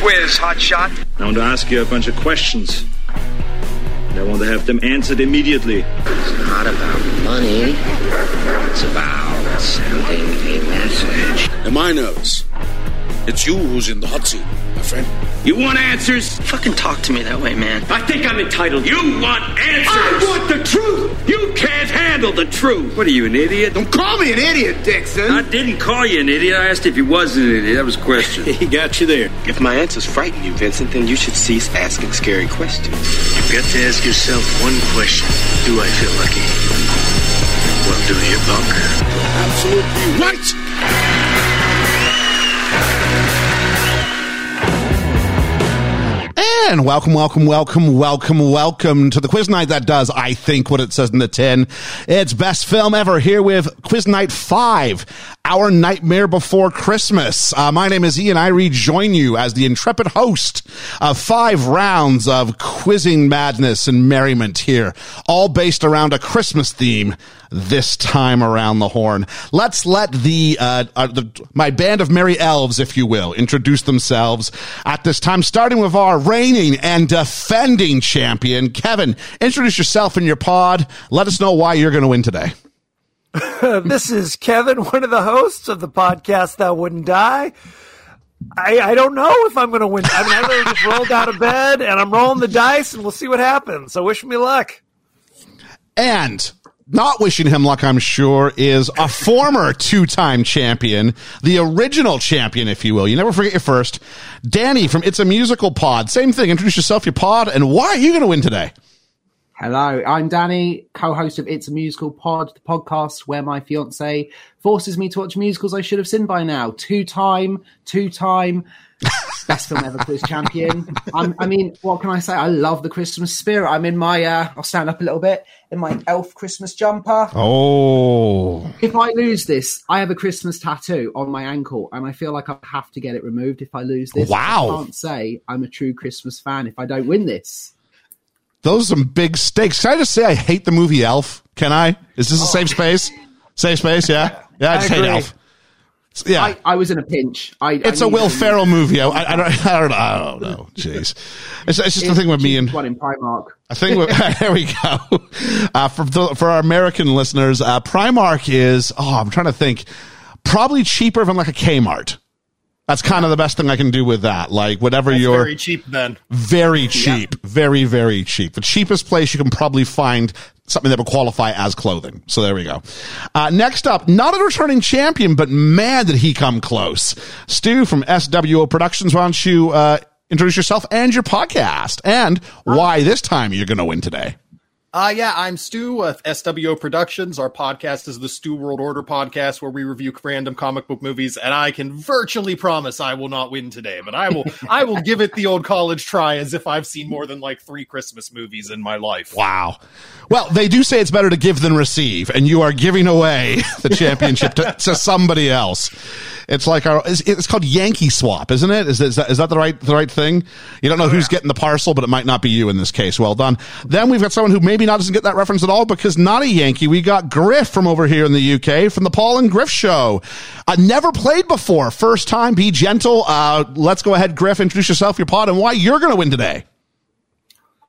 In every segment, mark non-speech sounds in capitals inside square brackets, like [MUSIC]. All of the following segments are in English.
quiz, hotshot. I want to ask you a bunch of questions. And I want to have them answered immediately. It's not about money. It's about sending a message. And my notes. It's you who's in the hot seat, my friend. You want answers? Fucking talk to me that way, man. I think I'm entitled. You want answers? I want the truth! You can't handle the truth. What are you, an idiot? Don't call me an idiot, Dixon! I didn't call you an idiot. I asked if you was an idiot. That was a question. [LAUGHS] he got you there. If my answers frighten you, Vincent, then you should cease asking scary questions. You've got to ask yourself one question. Do I feel lucky? Well, do you, Bunker? Absolutely right! And welcome, welcome, welcome, welcome, welcome to the quiz night that does, I think, what it says in the tin. It's best film ever here with quiz night five, our nightmare before Christmas. Uh, my name is Ian. I rejoin you as the intrepid host of five rounds of quizzing madness and merriment here, all based around a Christmas theme this time around the horn. Let's let the, uh, uh, the, my band of merry elves, if you will, introduce themselves at this time, starting with our reigning and defending champion, Kevin. Introduce yourself and your pod. Let us know why you're going to win today. [LAUGHS] this is Kevin, one of the hosts of the podcast that wouldn't die. I, I don't know if I'm going to win. I mean, I just rolled out of bed and I'm rolling the dice, and we'll see what happens. So wish me luck. And not wishing him luck, I'm sure, is a former two time champion, the original champion, if you will. You never forget your first. Danny from It's a Musical Pod. Same thing. Introduce yourself, your pod, and why are you going to win today? Hello, I'm Danny, co-host of It's a Musical Pod, the podcast where my fiance forces me to watch musicals I should have seen by now. Two-time, two-time [LAUGHS] best film ever quiz champion. I'm, I mean, what can I say? I love the Christmas spirit. I'm in my, uh, I'll stand up a little bit in my elf Christmas jumper. Oh. If I lose this, I have a Christmas tattoo on my ankle, and I feel like I have to get it removed if I lose this. Wow. I can't say I'm a true Christmas fan if I don't win this. Those are some big stakes. Can I just say I hate the movie Elf? Can I? Is this a safe space? Safe space, yeah? [LAUGHS] Yeah, I just hate. Elf. Yeah. I, I was in a pinch. I, it's I a Will Ferrell movie. I, I, don't, I don't know. I don't know. [LAUGHS] Jeez. It's, it's just the thing with me and one in Primark. I think [LAUGHS] there we go. Uh, for the, for our American listeners, uh, Primark is oh, I'm trying to think, probably cheaper than like a Kmart. That's kind of the best thing I can do with that. Like whatever That's you're very cheap then. very cheap, very very cheap. The cheapest place you can probably find something that would qualify as clothing. So there we go. Uh, next up, not a returning champion, but man, did he come close. Stu from SWO Productions. Why don't you uh, introduce yourself and your podcast and why this time you're going to win today? Uh, yeah, I'm Stu with SWO Productions. Our podcast is the Stu World Order podcast where we review random comic book movies, and I can virtually promise I will not win today, but I will [LAUGHS] I will give it the old college try as if I've seen more than like three Christmas movies in my life. Wow. Well, they do say it's better to give than receive, and you are giving away [LAUGHS] the championship to, to somebody else. It's like our, it's, it's called Yankee swap, isn't it? Is, is, that, is that the right, the right thing? You don't know who's getting the parcel, but it might not be you in this case. Well done. Then we've got someone who maybe not doesn't get that reference at all because not a Yankee. We got Griff from over here in the UK from the Paul and Griff show. Uh, never played before. First time. Be gentle. Uh, let's go ahead, Griff. Introduce yourself, your pod, and why you're going to win today.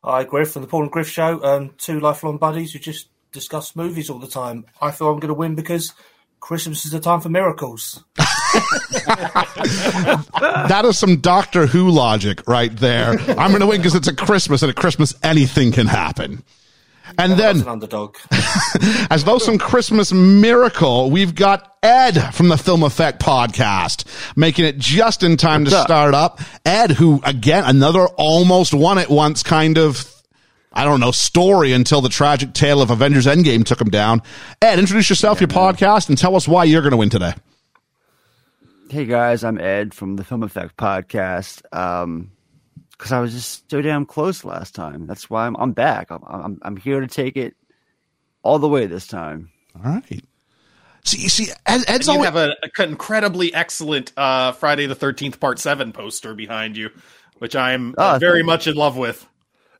Hi, Griff from the Paul and Griff Show. Um, two lifelong buddies who just discuss movies all the time. I feel I'm going to win because Christmas is the time for miracles. [LAUGHS] that is some Doctor Who logic right there. I'm going to win because it's a Christmas, and at Christmas anything can happen. And then, an underdog. [LAUGHS] as though some Christmas miracle, we've got Ed from the Film Effect podcast making it just in time What's to up? start up. Ed, who again, another almost won it once kind of, I don't know, story until the tragic tale of Avengers Endgame took him down. Ed, introduce yourself, your podcast, and tell us why you're going to win today. Hey guys, I'm Ed from the Film Effect Podcast. Um, because I was just so damn close last time. That's why I'm I'm back. I'm I'm, I'm here to take it all the way this time. All right. See, see, Ed, And you have a, a incredibly excellent uh, Friday the Thirteenth Part Seven poster behind you, which I'm uh, Oh, very much in love with.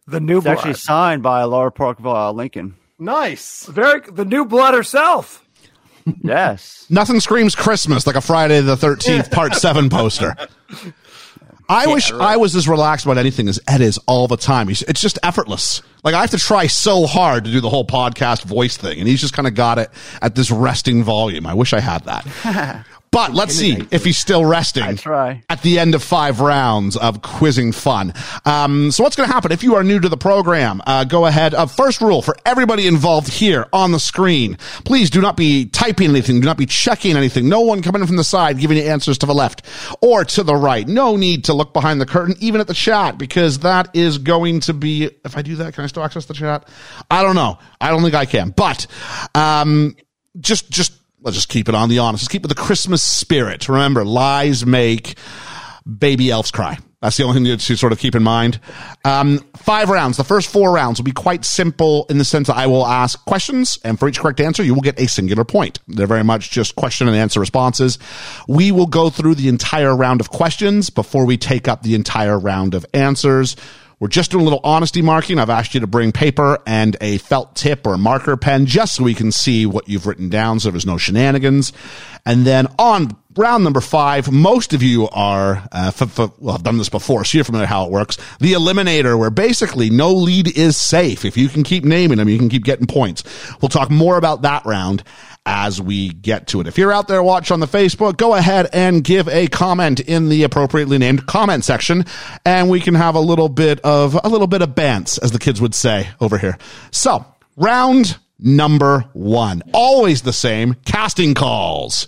The new It's actually signed by Laura Parkville Lincoln. Nice. Very the new blood herself. Yes. [LAUGHS] Nothing screams Christmas like a Friday the 13th [LAUGHS] part 7 poster. I wish I was as relaxed about anything as Ed is all the time. He's, it's just effortless. Like I have to try so hard to do the whole podcast voice thing, and he's just kind of got it at this resting volume. I wish I had that. [LAUGHS] But let's see if he's still resting I try. at the end of five rounds of quizzing fun. Um, so what's going to happen if you are new to the program? Uh, go ahead. Uh, first rule for everybody involved here on the screen: please do not be typing anything, do not be checking anything. No one coming from the side giving you answers to the left or to the right. No need to look behind the curtain, even at the chat, because that is going to be. If I do that, can I still access the chat? I don't know. I don't think I can. But um, just just let's just keep it on the honest. Let's keep it the Christmas spirit. Remember, lies make baby elves cry. That's the only thing to sort of keep in mind. Um, five rounds. The first four rounds will be quite simple in the sense that I will ask questions, and for each correct answer, you will get a singular point. They're very much just question and answer responses. We will go through the entire round of questions before we take up the entire round of answers. We're just doing a little honesty marking. I've asked you to bring paper and a felt tip or marker pen just so we can see what you've written down so there's no shenanigans. And then on round number five, most of you are, uh, f- f- well, I've done this before, so you're familiar how it works. The eliminator, where basically no lead is safe. If you can keep naming them, you can keep getting points. We'll talk more about that round as we get to it. If you're out there watching on the Facebook, go ahead and give a comment in the appropriately named comment section and we can have a little bit of, a little bit of bants, as the kids would say over here. So round number one, always the same casting calls.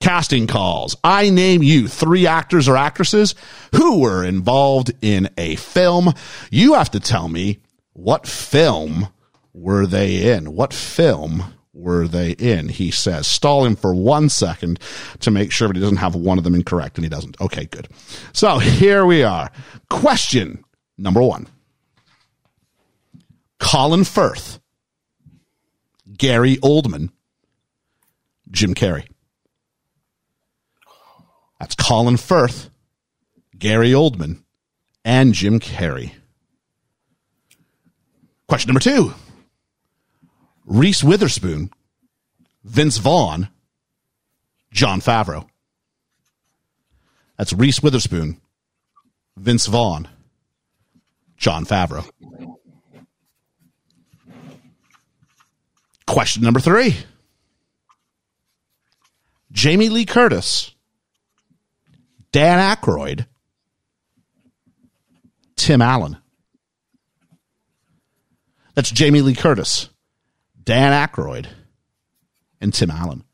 Casting calls. I name you three actors or actresses who were involved in a film. You have to tell me what film were they in? What film were they in? He says, stall him for one second to make sure that he doesn't have one of them incorrect, and he doesn't. Okay, good. So here we are. Question number one Colin Firth, Gary Oldman, Jim Carrey. That's Colin Firth, Gary Oldman, and Jim Carrey. Question number two. Reese Witherspoon, Vince Vaughn, Jon Favreau. That's Reese Witherspoon, Vince Vaughn, Jon Favreau. Question number three. Jamie Lee Curtis, Dan Aykroyd, Tim Allen. That's Jamie Lee Curtis, Dan Aykroyd, and Tim Allen.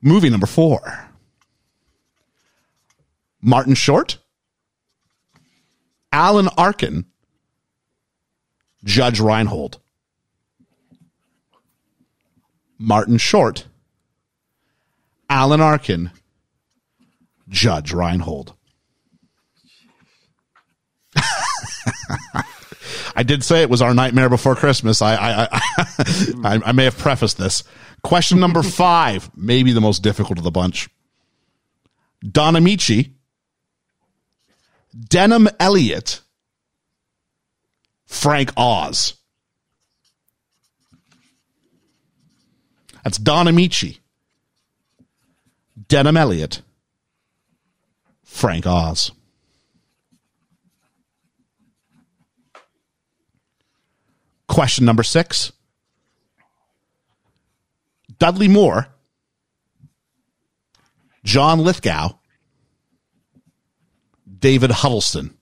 Movie number four Martin Short, Alan Arkin, Judge Reinhold. Martin Short, Alan Arkin, Judge Reinhold. I did say it was our nightmare before Christmas. I I, I, [LAUGHS] I may have prefaced this. Question number [LAUGHS] five, maybe the most difficult of the bunch. Don Ameche, Denholm Elliott, Frank Oz. That's Don Ameche, Denholm Elliott, Frank Oz. Question number six. Dudley Moore, John Lithgow, David Huddleston.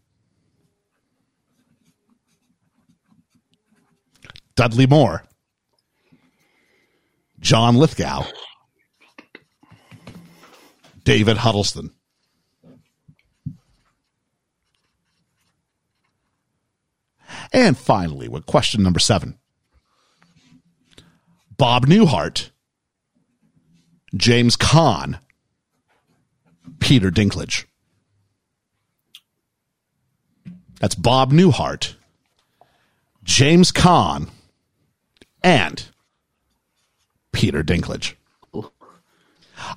Dudley Moore, John Lithgow, David Huddleston. And finally, with question number seven Bob Newhart, James Caan, Peter Dinklage. That's Bob Newhart, James Caan, and Peter Dinklage.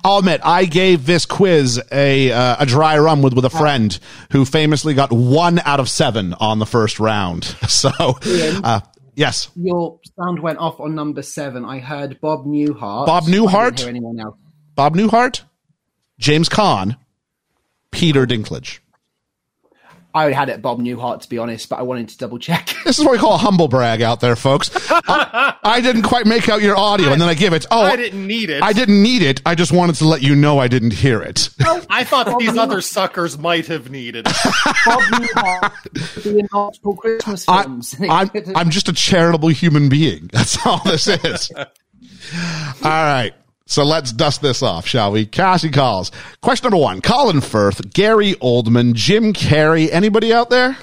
I'll admit, I gave this quiz a uh, a dry run with with a friend who famously got one out of seven on the first round. [LAUGHS] So, uh, yes, Your sound went off on number seven. I heard Bob Newhart. Bob Newhart? anyone else. Bob Newhart. James Caan, Peter Dinklage. I already had it Bob Newhart to be honest, but I wanted to double check. [LAUGHS] This is what we call a humble brag out there, folks. I, I didn't quite make out your audio, and then I give it. Oh, I didn't need it. I did't need it. I just wanted to let you know I didn't hear it. I thought these other suckers might have needed it. Bob Newhart be in multiple Christmas I, films. [LAUGHS] I'm, I'm just a charitable human being. That's all this is. [LAUGHS] all right. So let's dust this off, shall we? Cassie calls. Question number one Colin Firth, Gary Oldman, Jim Carrey. Anybody out there?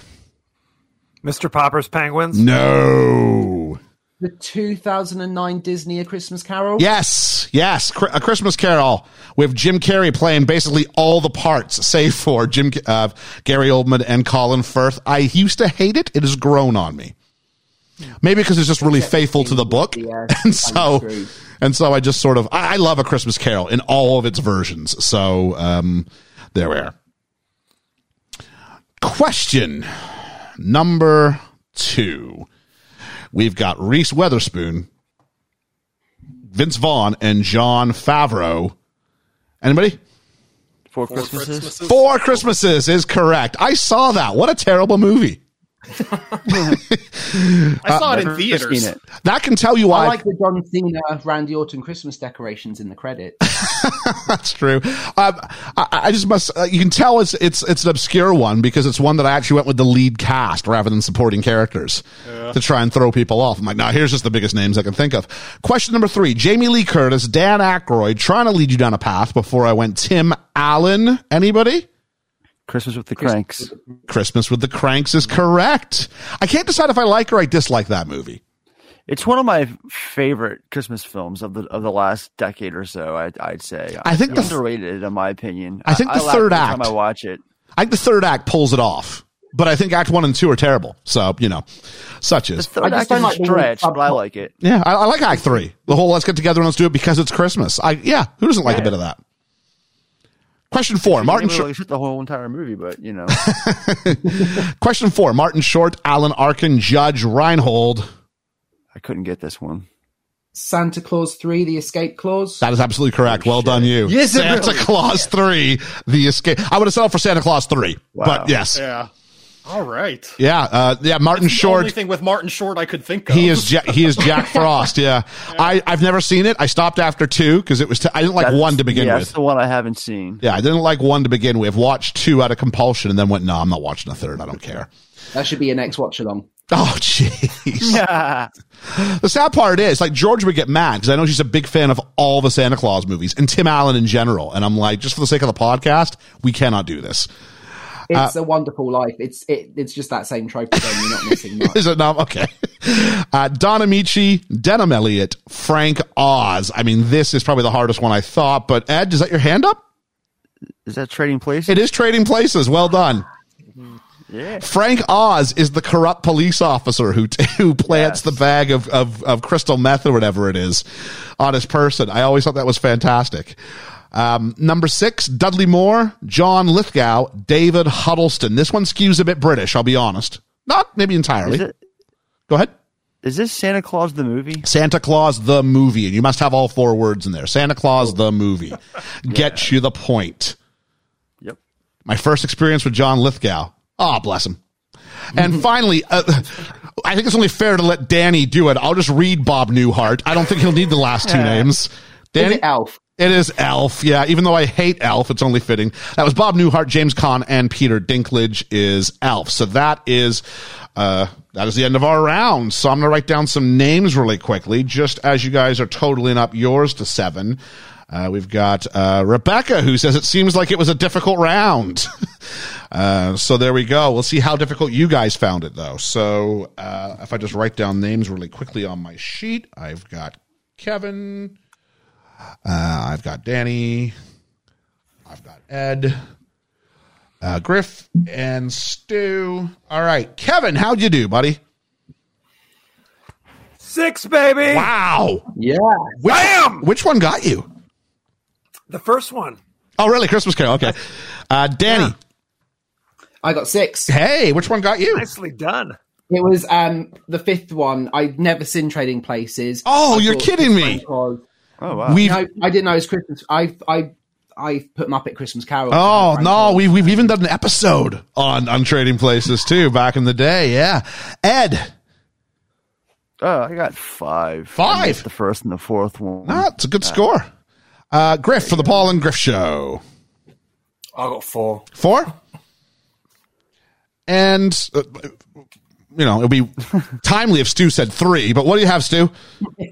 Mr. Popper's Penguins. No. the 2009 Disney A Christmas Carol. Yes, yes, a Christmas Carol with Jim Carrey playing basically all the parts, save for Jim uh, Gary Oldman and Colin Firth. I used to hate it; it has grown on me. Maybe because it's just really faithful to the book, [LAUGHS] and so true. And so I just sort of I, I love a Christmas Carol in all of its versions. So um, there we are. Question number two. We've got Reese Witherspoon, Vince Vaughn, and Jon Favreau. Anybody? Four Christmases. Four Christmases is correct. I saw that. What a terrible movie. I saw it in Never theaters. seen it. That can tell you why. I like the John Cena, Randy Orton Christmas decorations in the credits. [LAUGHS] That's true. Um, I, I just must. Uh, you can tell it's it's it's an obscure one because it's one that I actually went with the lead cast rather than supporting characters to try and throw people off. I'm like, now here's just the biggest names I can think of. Question number three: Jamie Lee Curtis, Dan Aykroyd, trying to lead you down a path. Before I went, Tim Allen. Anybody? Christmas with the Cranks. Christmas with the Cranks is correct. I can't decide if I like or I dislike that movie. It's one of my favorite Christmas films of the of the last decade or so. I'd, I'd say. I think the- underrated, in my opinion. I think the laugh third every time act- I watch it. I think the third act pulls it off, but I think Act One and Two are terrible. So you know, such The third I just act don't is like stretch, but I like it. Yeah, I, I like Act Three. The whole let's get together and let's do it because it's Christmas. I yeah, who doesn't like a bit of that? Question four, Martin. Short. really fit the whole entire movie, but you know, [LAUGHS] Question four, Martin Short, Alan Arkin, Judge Reinhold. I couldn't get this one. Santa Claus 3, The Escape Clause. That is absolutely correct. well done, you. Yes, it Santa really- Claus Three, The Escape. I would have settled for Santa Claus Three, but yes, Yeah. All right. yeah, uh, yeah. Martin The Short. only thing with Martin Short I could think of. He is ja- he is Jack [LAUGHS] Frost. Yeah, I I've never seen it. I stopped after two because it was t- I didn't like That's- one to begin yeah, with. That's the one I haven't seen. Yeah, I didn't like one to begin with. Watched two out of compulsion and then went, no, I'm not watching a third. I don't care. That should be your next watch along. Oh, jeez. Yeah. the sad part is, like, George would get mad because I know she's a big fan of all the Santa Claus movies and Tim Allen in general. And I'm like, just for the sake of the podcast, we cannot do this. It's a wonderful life. It's it, it's just that same trope again. You're not missing [LAUGHS] much. Is it not? Okay. Uh, Don Ameche, Denholm Elliott, Frank Oz. I mean, this is probably the hardest one I thought. But Ed, is that your hand up? Is that Trading Places? It is Trading Places. Well done. Yeah. Frank Oz is the corrupt police officer who [LAUGHS] who plants the bag of, of, of crystal meth or whatever it is on his person. I always thought that was fantastic. Um, number six, Dudley Moore, John Lithgow, David Huddleston. This one skews a bit British, I'll be honest. Not maybe entirely. It, Go ahead. is this Santa Claus the movie? Santa Claus the movie, and you must have all four words in there. Santa Claus the movie. [LAUGHS] Get you the point. Yep. My first experience with John Lithgow. Ah, bless him. And [LAUGHS] finally, uh, I think it's only fair to let Danny do it. I'll just read Bob Newhart. I don't think he'll need the last two [LAUGHS] names. Danny, Elf? It is Elf. Yeah, even though I hate Elf, it's only fitting. That was Bob Newhart, James Caan, and Peter Dinklage is Elf. So that is uh that is the end of our round. So I'm gonna write down some names really quickly, just as you guys are totaling up yours to seven. Uh, we've got uh, Rebecca who says it seems like it was a difficult round. [LAUGHS] uh, so there we go. We'll see how difficult you guys found it though. So uh, if I just write down names really quickly on my sheet, I've got Kevin. Uh, I've got Danny. I've got Ed, uh, Griff, and Stu. All right, Kevin, how'd you do, buddy? Six, baby. Wow. Yeah. Which, Bam! Which one got you? The first one. Oh, really? Christmas Carol. Okay. Uh, Danny. I got six. Hey, which one got you? Nicely done. It was um the fifth one. I'd never seen Trading Places. Oh, I you're kidding me. Was- Oh wow. We've No, I didn't know it was Christmas. I I I put Muppet Christmas Carol. Oh no, Oz. we've we've even done an episode on on Trading Places too back in the day. Yeah, Ed, Oh, I got five. Five? The first and the fourth one. ah, it's a good score. Uh, Griff for the Paul and Griff Show. I got four. Four. And, uh, you know, it'd be timely if Stu said three, but what do you have, Stu?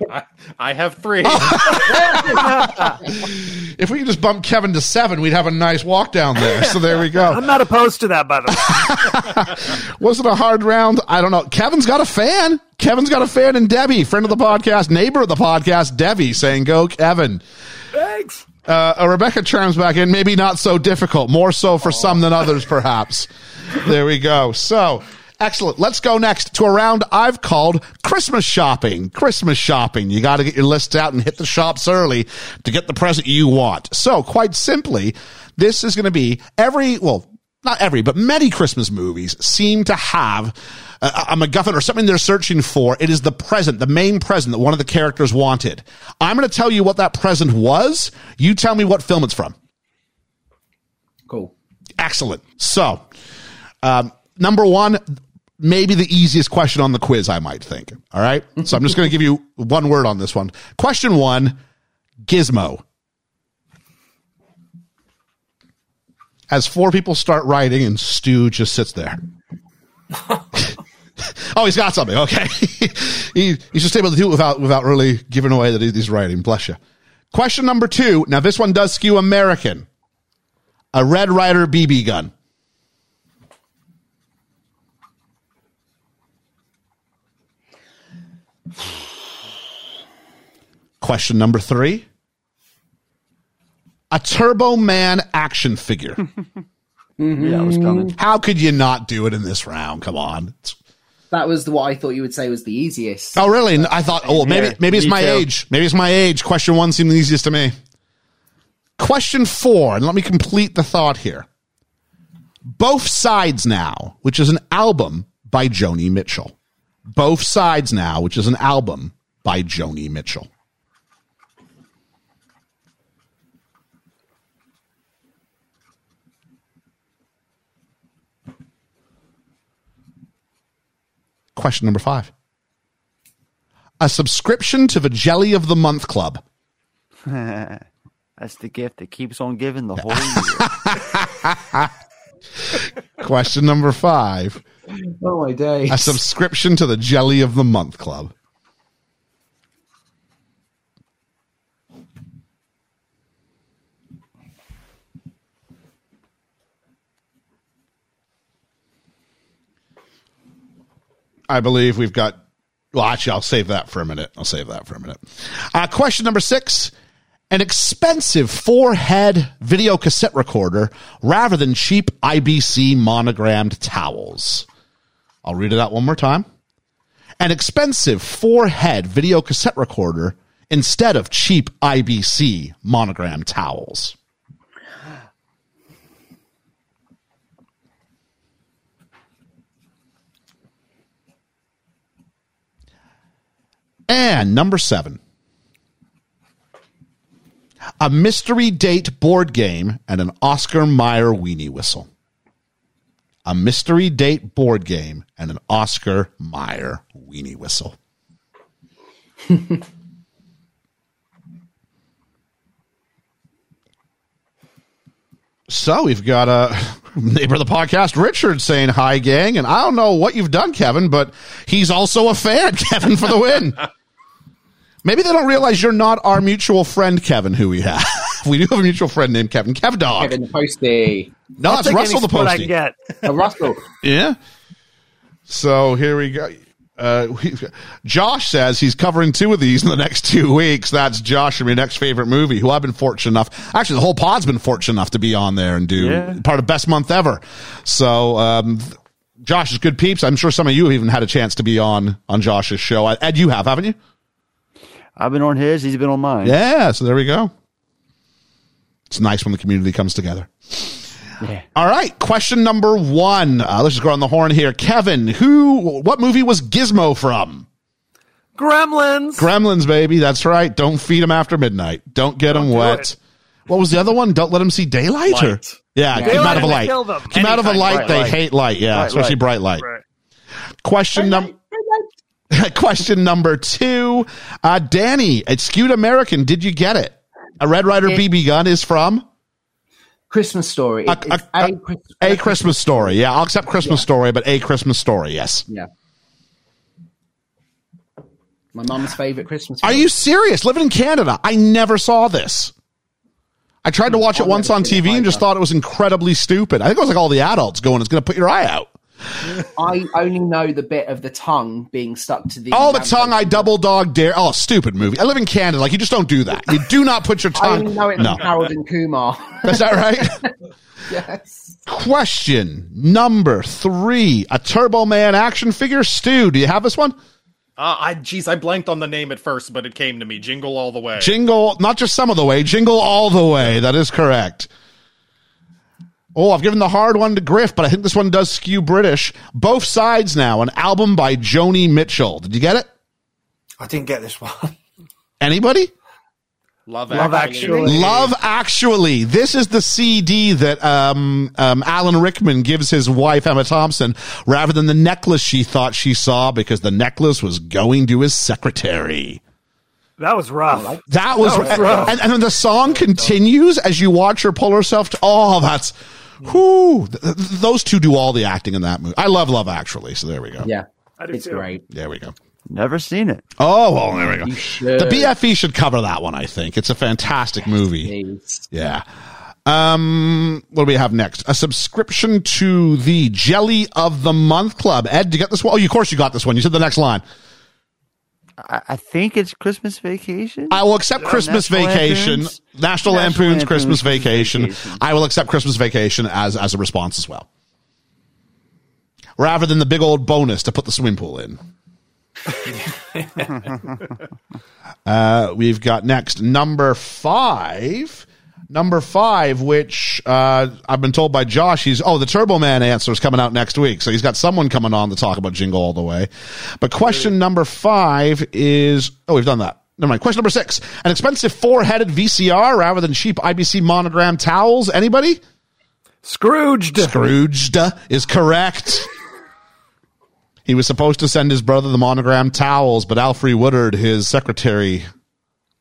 I, I have three. [LAUGHS] [LAUGHS] If we could just bump Kevin to seven, we'd have a nice walk down there. So there we go. [LAUGHS] I'm not opposed to that, by the way. Was it a hard round? I don't know. Kevin's got a fan. Kevin's got a fan in Debbie, friend of the podcast, neighbor of the podcast, Debbie, saying, Go, Kevin. Thanks. Uh, Rebecca chimes back in. Maybe not so difficult. More so for some than others, perhaps. There we go. So, excellent. Let's go next to a round I've called Christmas shopping. Christmas shopping. You got to get your list out and hit the shops early to get the present you want. So, quite simply, this is going to be every, well, not every, but many Christmas movies seem to have a, a MacGuffin or something they're searching for. It is the present, the main present that one of the characters wanted. I'm going to tell you what that present was. You tell me what film it's from. Cool. Excellent. So, um, number one, maybe the easiest question on the quiz, I might think. All right. So I'm just going to give you one word on this one. Question one Gizmo. As four people start writing, and Stu just sits there. [LAUGHS] oh, he's got something. Okay. [LAUGHS] he, he's just able to do it without, without really giving away that he's writing. Bless you. Question number two. Now, this one does skew American. A Red Ryder BB gun. Question number three. A Turbo Man action figure. [LAUGHS] Mm-hmm. Yeah, it was coming. How could you not do it in this round? Come on. It's- That was what I thought you would say was the easiest. Oh, really? I thought, oh, maybe, Yeah, maybe it's my too. age. Maybe it's my age. Question one seemed the easiest to me. Question four, and let me complete the thought here. Both Sides Now, which is an album by Joni Mitchell. Both Sides Now, which is an album by Joni Mitchell. Question number five. A subscription to the Jelly of the Month Club. [LAUGHS] That's the gift that keeps on giving the [LAUGHS] whole year. Question number five. Oh my days. A subscription to the Jelly of the Month Club. I believe we've got. Well, actually, I'll save that for a minute. I'll save that for a minute. Uh, question number six an expensive four head video cassette recorder rather than cheap IBC monogrammed towels. I'll read it out one more time. An expensive four head video cassette recorder instead of cheap IBC monogram towels. And number seven. A mystery date board game and an Oscar Mayer weenie whistle. A mystery date board game and an Oscar Mayer weenie whistle. [LAUGHS] So we've got a [LAUGHS] neighbor of the podcast, Richard, saying hi, gang. And I don't know what you've done, Kevin, but he's also a fan, [LAUGHS] Kevin, for the win. Maybe they don't realize you're not our mutual friend, Kevin, who we have. we do have a mutual friend named Kevin. Kev Dog. Kevin Posty. No, I'll it's take Russell any the sport I can get. Oh, Russell. [LAUGHS] Yeah. So here we go. Uh, we, Josh says he's covering two of these in the next two weeks. That's Josh from your next favorite movie, who I've been fortunate enough. Actually, the whole pod's been fortunate enough to be on there and do Yeah. part of best month ever. So, um, Josh is good peeps. I'm sure some of you have even had a chance to be on on Josh's show. Ed, you have, haven't you? I've been on his, he's been on mine. Yeah. So there we go. It's nice when the community comes together. Yeah. All right, question number one. Uh, let's just go on the horn here. Kevin, who? What movie was Gizmo from? Gremlins. Gremlins, baby. That's right. Don't feed them after midnight. Don't get them do wet. it. What was the other one? Don't let them see daylight. Or? Yeah, Yeah. keep 'em out of a light. kill them. Keep 'em out of a light. bright they light. hate light. Yeah, Bright especially light. bright light. Right. Question number. [LAUGHS] Question number two, uh, Danny, it's skewed American. Did you get it? A Red Ryder It- BB gun is from Christmas story. It- a, a- a, a- Chris- a Christmas story. Yeah, I'll accept Christmas story, but a Christmas story. Yes. Yeah. My mom's favorite Christmas. Are you serious? Living in Canada, I never saw this. I tried to mm, watch it I've once on TV and just thought it was incredibly stupid. I think it was like all the adults going, "It's going to put your eye out." I only know the bit of the tongue being stuck to the. Oh, the lamp tongue! I double dog dare. Oh, stupid movie. I live in Canada. Like you just don't do that. You do not put your [LAUGHS] tongue. I tongue. only know it no, from Harold and Kumar. [LAUGHS] is that right? [LAUGHS] yes. Question number three: A Turbo Man action figure. Stu, do you have this one? Uh, I geez, I blanked on the name at first, but it came to me. Jingle all the way. Jingle, not just some of the way, jingle all the way. That is correct. Oh, I've given the hard one to Griff, but I think this one does skew British. Both sides now, an album by Joni Mitchell. Did you get it? I didn't get this one. Anybody? Love, Love actually. Actually. Love Actually. This is the CD that um, um, Alan Rickman gives his wife, Emma Thompson, rather than the necklace she thought she saw because the necklace was going to his secretary. That was rough. That was, That was rough. and, and then the song continues as you watch her pull herself to, oh, that's, whoo. Th- th- Those two do all the acting in that movie. I love Love Actually, so there we go. Yeah. I do It's too. great. There we go. Never seen it. Oh, well, there we go. The BFE should cover that one, I think. It's a fantastic movie. Please. Yeah. Um, what do we have next? A subscription to the Jelly of the Month Club. Ed, did you get this one? Oh, of course you got this one. You said the next line. I, I think it's Christmas Vacation. I will accept Christmas National Vacation, Lampoon's- National, National Lampoon's Lampoon's Christmas Christmas Vacation. Vacation. I will accept Christmas Vacation as as a response as well, rather than the big old bonus to put the swimming pool in. [LAUGHS] uh, we've got next number five. Number five, which uh, I've been told by Josh, he's oh the Turbo Man answer is coming out next week, so he's got someone coming on to talk about Jingle All the Way. But question number five is oh we've done that. Never mind. Question number six: an expensive four-headed VCR rather than cheap IBC monogram towels. Anybody? Scrooged. Scrooged is correct. He was supposed to send his brother the monogram towels, but Alfre Woodard, his secretary,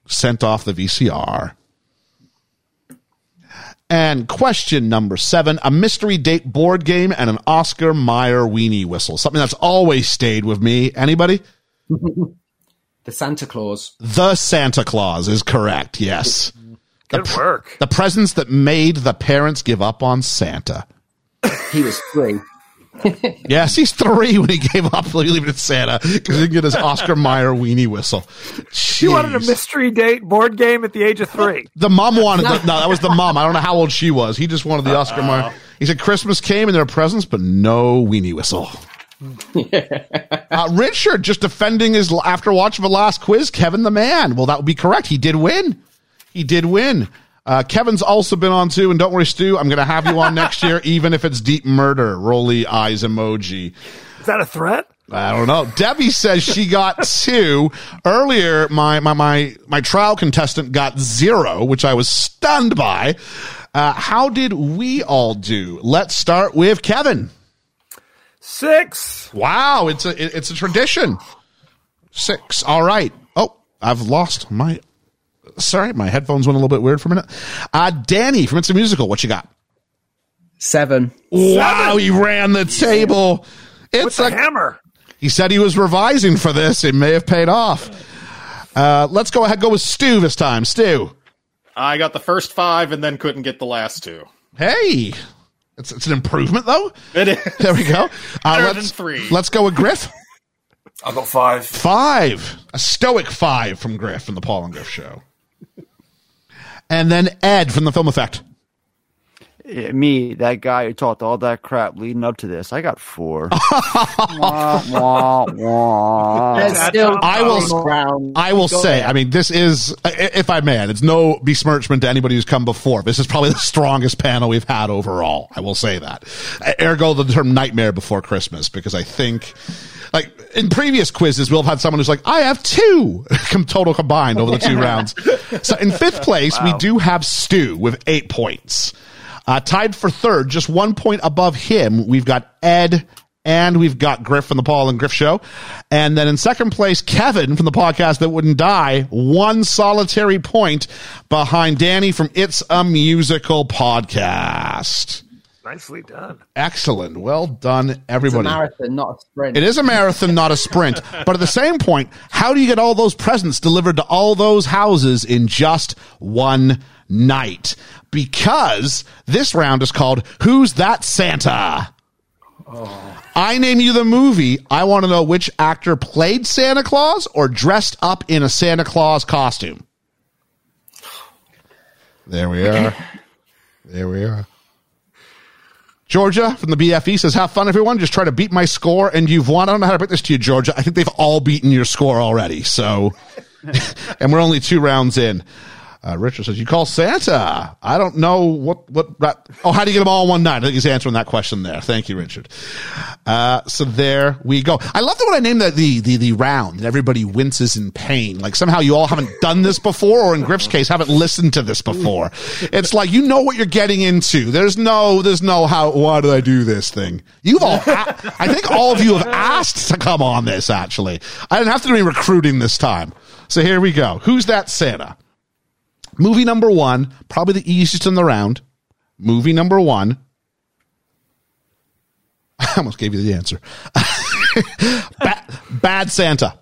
sent off the VCR. And question number seven, a mystery date board game and an Oscar Mayer weenie whistle. Something that's always stayed with me. Anybody? The Santa Claus. The Santa Claus is correct. Yes. Good work. The presents that made the parents give up on Santa. He was three. [LAUGHS] Yes, he's three when he gave up leaving it Santa because he didn't get his Oscar Mayer weenie whistle. She wanted a mystery date board game at the age of three. The mom wanted the, no, that was the mom. I don't know how old she was. He just wanted the Oscar Mayer. He said Christmas came and there were presents, but no weenie whistle. [LAUGHS] uh, Richard just defending his after watching the last quiz. Kevin the man. Well, that would be correct. He did win. He did win. Uh, Kevin's also been on too, and don't worry, Stu. I'm going to have you on next year, [LAUGHS] even if it's deep murder. Rolly eyes emoji. Is that a threat? I don't know. Debbie says she got [LAUGHS] two earlier. My my my my trial contestant got zero, which I was stunned by. Uh, how did we all do? Let's start with Kevin. Six. Wow, it's a it- it's a tradition. Six. All right. Oh, I've lost my. Sorry, my headphones went a little bit weird for a minute. Uh, Danny from It's a Musical. What you got? Seven. Wow, he ran the table. It's the a hammer. He said he was revising for this. It may have paid off. Uh, let's go ahead. Go with Stu this time. Stu. I got the first five and then couldn't get the last two. Hey, it's, it's an improvement though. It is. There we go. [LAUGHS] Uh, Better let's than three. let's go with Griff. I got five. Five, a stoic five from Griff from the Paul and Griff show, and then Ed from the Film Effect. Me, that guy who talked all that crap leading up to this, I got four. [LAUGHS] Wah, wah, wah. Still I will- I will Go say, ahead. I mean, this is, if I may, and it's no besmirchment to anybody who's come before. This is probably the strongest panel we've had overall. I will say that. Ergo, the term nightmare before Christmas, because I think, like, in previous quizzes, we'll have had someone who's like, I have two [LAUGHS] com- total combined over the two [LAUGHS] rounds. So in fifth place, we do have Stu with eight points. Uh, tied for third, just one point above him, we've got Ed and we've got Griff from the Paul and Griff Show. And then in second place, Kevin from the podcast that wouldn't die, one solitary point behind Danny from It's a Musical Podcast. Nicely done. Excellent. Well done, everybody. It's a marathon, not a sprint. It is a marathon, not a sprint. [LAUGHS] But at the same point, how do you get all those presents delivered to all those houses in just one night? Because this round is called Who's That Santa? I name you the movie. I want to know which actor played Santa Claus or dressed up in a Santa Claus costume. There we are. [LAUGHS] There we are. Georgia from the BFE says, have fun, everyone. Just try to beat my score and you've won. I don't know how to put this to you, Georgia. I think they've all beaten your score already. So, [LAUGHS] and we're only two rounds in. Uh, Richard says, you call Santa. I don't know what, what, oh, how do you get them all in one night? I think he's answering that question there. Thank you, Richard. Uh, so there we go. I love that when I named the, the, the, the round and everybody winces in pain. Like somehow you all haven't done this before or in Griff's case, haven't listened to this before. It's like, you know what you're getting into. There's no, there's no how, why did I do this thing? You've all, a- I think all of you have asked to come on this actually. I didn't have to do any recruiting this time. So here we go. Who's that Santa? Movie number one, probably the easiest in the round. Movie number one. [LAUGHS] I almost gave you the answer. [LAUGHS] Ba- Bad Santa.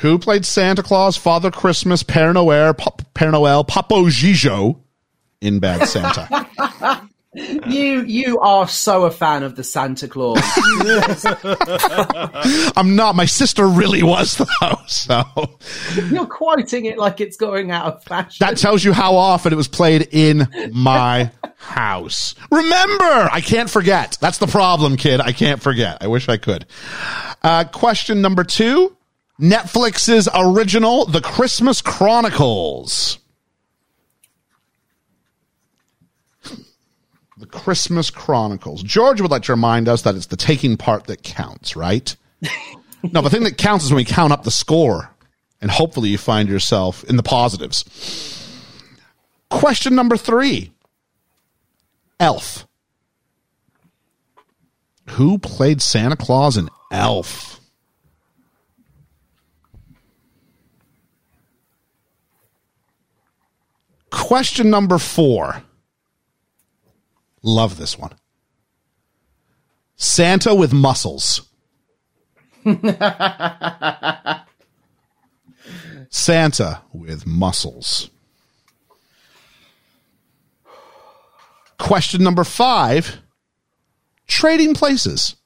Who played Santa Claus, Father Christmas, Père Noël, Père Noël, Papo Gijo in Bad Santa? [LAUGHS] [LAUGHS] You you are so a fan of the Santa Claus. [LAUGHS] I'm not. My sister really was though. [LAUGHS] So You're quoting it like it's going out of fashion. that tells you how often it was played in my house. Remember, I can't forget. That's the problem, kid. I can't forget. I wish I could. Uh, question number two. Netflix's original, The Christmas Chronicles. Christmas Chronicles. George would like to remind us that it's the taking part that counts, right? [LAUGHS] no, the thing that counts is when we count up the score, and hopefully you find yourself in the positives. Question number three Elf. Who played Santa Claus in Elf? Question number four. Love this one. Santa with muscles. [LAUGHS] Santa with muscles. Question number five Trading Places.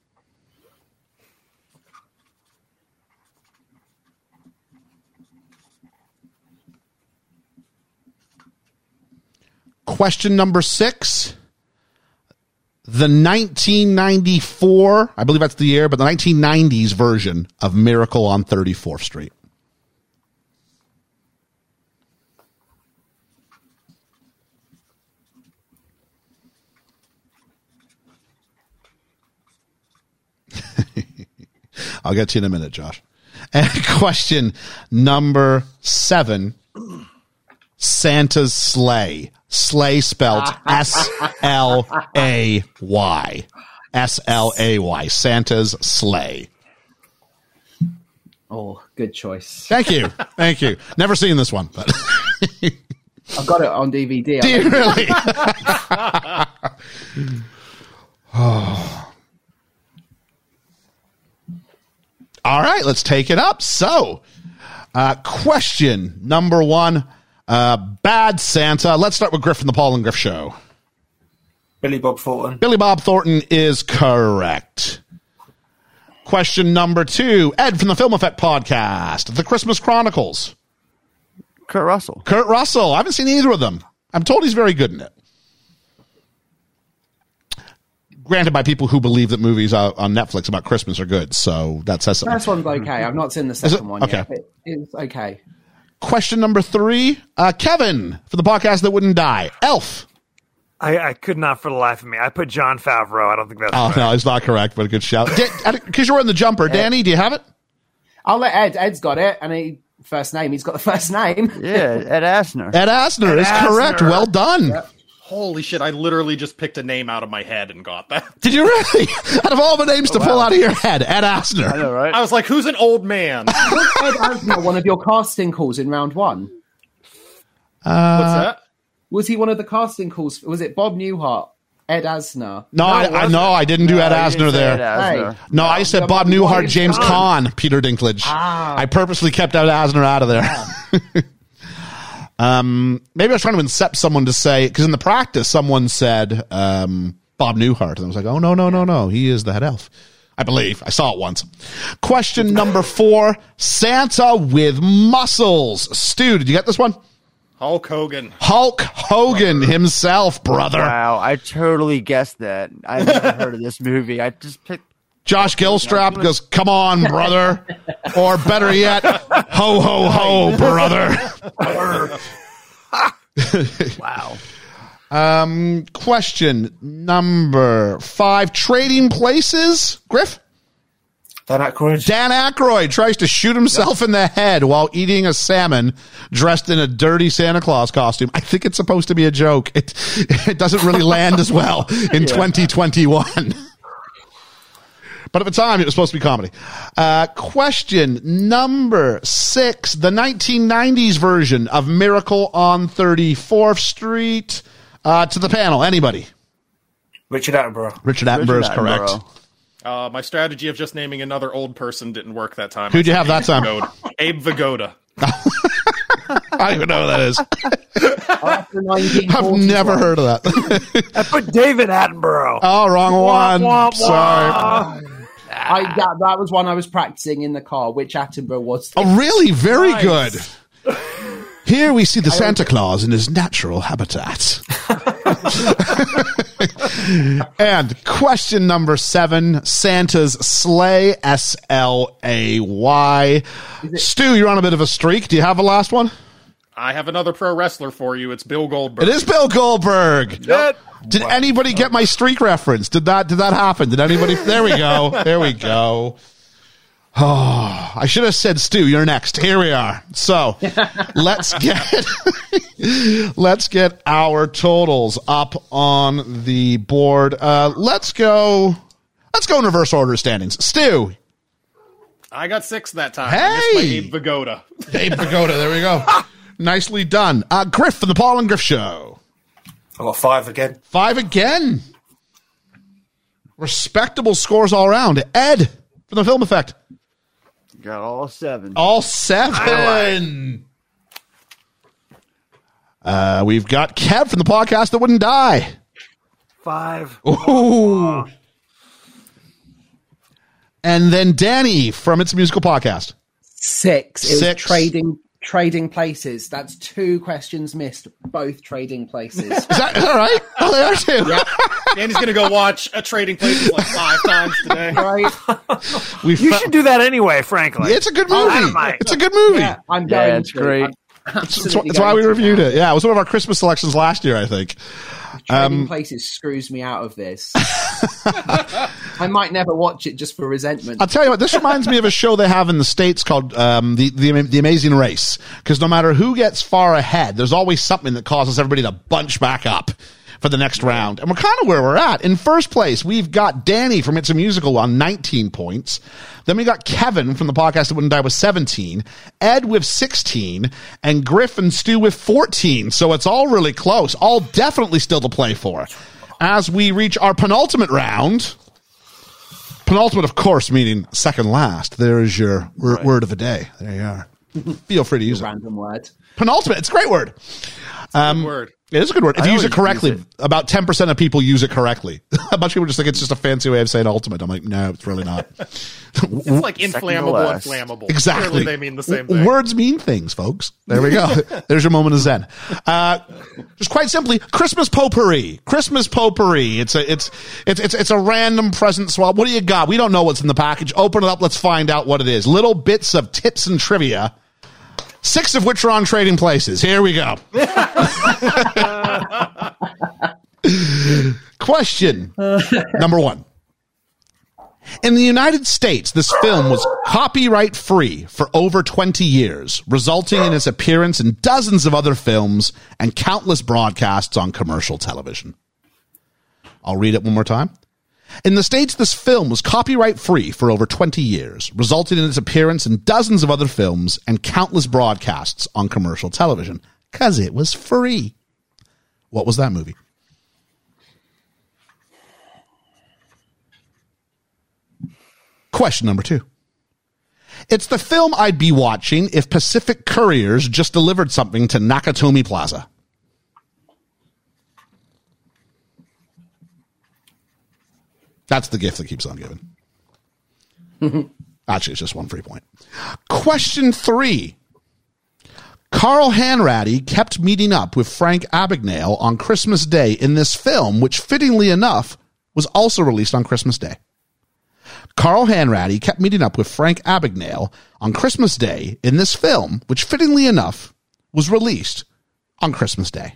Question number six. The 1994, I believe that's the year, but the 1990s version of Miracle on 34th Street. [LAUGHS] I'll get to you in a minute, Josh. And [LAUGHS] question number seven Santa's Slay. Sleigh spelled [LAUGHS] S L A Y. S L A Y. Santa's Slay. Oh, good choice. Thank you. Thank you. Never seen this one, but [LAUGHS] I've got it on DVD. do you really? oh. [LAUGHS] [SIGHS] All right, let's take it up. So, uh, question number one uh, Bad Santa. Let's start with Griffin, the Paul and Griff Show. Billy Bob Thornton. Billy Bob Thornton is correct. Question number two Ed from the Film Effect Podcast, The Christmas Chronicles. Kurt Russell. Kurt Russell. I haven't seen either of them. I'm told he's very good in it. granted by people who believe that movies uh, on Netflix about Christmas are good. So that says something. First one's okay. I've not seen the second one Okay. yet. It's okay. Question number three, uh, Kevin for the podcast that wouldn't die. Elf. I, I could not for the life of me. I put Jon Favreau. I don't think that's Oh right. no, it's not correct, but a good shout. Because you're in the jumper, Danny. Do you have it? I'll let Ed. Ed's got it, and he first name. He's got the first name. Yeah, Ed Asner. Ed Asner Ed is correct. Well done. Holy shit! I literally just picked a name out of my head and got that. [LAUGHS] Did you really? [LAUGHS] out of all the names to Oh, pull out of your head, Ed Asner. I know, right? I was like, "Who's an old man?" [LAUGHS] Was Ed Asner one of your casting calls in round one? Uh, What's that? Was he one of the casting calls? Was it Bob Newhart? Ed Asner? No, I, I no, I didn't do No, Ed Asner there. Ed Asner. Hey. No, I said Bob Bob Newhart, Newhart, James John. Caan, Peter Dinklage. Ah. I purposely kept Ed Asner out of there. Um, maybe I was trying to incept someone to say because in the practice someone said um, Bob Newhart, and I was like, oh no, no, no, no, he is the head elf. I believe I saw it once. Question number four: Santa with muscles. Stu, did you get this one? Hulk Hogan. Hulk Hogan himself, brother. Wow, I totally guessed that. I've never heard of this movie. I just picked. Josh Gilstrap goes, "Come on, brother," or better yet, "Ho ho ho, brother." wow. Um, question number five: Trading places. Griff. Dan Aykroyd. Dan Aykroyd tries to shoot himself in the head while eating a salmon, dressed in a dirty Santa Claus costume. I think it's supposed to be a joke. It [LAUGHS] it doesn't really land as well in [LAUGHS] 2021. But at the time, it was supposed to be comedy. Uh, question number six: the 1990s version of Miracle on 34th Street. Uh, to the panel, anybody? Richard Attenborough. Richard Attenborough is correct. Uh, my strategy of just naming another old person didn't work that time. Who'd you I have that said time? Abe Vigoda. [LAUGHS] I don't even know who that is. After 1940s, I've never heard of that. I put David Attenborough. oh, wrong one. wah, wah. Sorry. I, that, that was one I was practicing in the car, which Attenborough was. Oh, really? Very Nice. good. [LAUGHS] Here we see the Santa Claus in his natural habitat. [LAUGHS] and question number seven Santa's sleigh, S L A Y. Stu, you're on a bit of a streak. Do you have a last one? I have another pro wrestler for you. It's Bill Goldberg. It is Bill Goldberg. Did anybody get my streak reference? Did that did that happen? Did anybody [LAUGHS] There we go. There we go. Oh, [SIGHS] I should have said Stu, you're next. Here we are. So, [LAUGHS] let's get [LAUGHS] let's get our totals up on the board. Uh, let's go let's go in reverse order standings. Stu, I got six that time. I missed my Hey! Abe Vigoda. Abe Pagoda, there we go. Nicely done. Uh, Griff from the Paul and Griff Show. I got five again. Five again. Respectable scores all around. Ed from the film effect. Got all seven. All seven. Uh, we've got Kev from the podcast that wouldn't die. Five. Ooh. And then Danny from It's a Musical Podcast. Six. It was Six. trading trading places. That's two questions missed. Both trading places. [LAUGHS] Is that all right? Oh, they are too. Danny's [LAUGHS] gonna go watch a Trading Places like five times today. right? [LAUGHS] We You fa- should do that anyway, frankly. It's a good Oh, movie. Dynamite. It's a good movie. Yeah, I'm Yeah, going it's to. great. I'm That's, that's why we reviewed now. it. Yeah, it was one of our Christmas selections last year, I think. Trading Um, places screws me out of this. I might never watch it just for resentment. I'll tell you what. This reminds me of a show they have in the states called um, the, the the Amazing Race. Because no matter who gets far ahead, there's always something that causes everybody to bunch back up for the next round. And we're kind of where we're at. In first place, we've got Danny from It's a Musical on 19 points. Then we got Kevin from the podcast that wouldn't die with 17, Ed with 16, and Griff and Stu with 14. So it's all really close. All definitely still to play for. As we reach our penultimate round, penultimate, of course, meaning second last. There is your wor- word of the day. There you are. [LAUGHS] Feel free to use it. Random word. Penultimate. It's a great word. Um, word. It is a good word. If I you use it correctly, use it. about 10% of people use it correctly. [LAUGHS] a bunch of people just think it's just a fancy way of saying ultimate. I'm like, no, it's really not. [LAUGHS] It's like Second inflammable and flammable. Exactly. Clearly they mean the same thing. Words mean things, folks. There we go. [LAUGHS] There's your moment of zen. Uh, just quite simply, Christmas potpourri. Christmas potpourri. It's a, it's, it's, it's, it's a random present swap. What do you got? We don't know what's in the package. Open it up. Let's find out what it is. Little bits of tips and trivia. Six of which are on trading places. Here we go. [LAUGHS] Question number one. In the United States, this film was copyright free for over 20 years, resulting in its appearance in dozens of other films and countless broadcasts on commercial television. I'll read it one more time. In the States, this film was copyright free for over 20 years, resulting in its appearance in dozens of other films and countless broadcasts on commercial television. Cause it was free. What was that movie? Question number two. It's the film I'd be watching if Pacific Couriers just delivered something to Nakatomi Plaza. That's the gift that keeps on giving. [LAUGHS] Actually, it's just one free point. Question three. Carl Hanratty kept meeting up with Frank Abagnale on Christmas Day in this film, which fittingly enough was also released on Christmas Day. Carl Hanratty kept meeting up with Frank Abagnale on Christmas Day in this film, which fittingly enough was released on Christmas Day.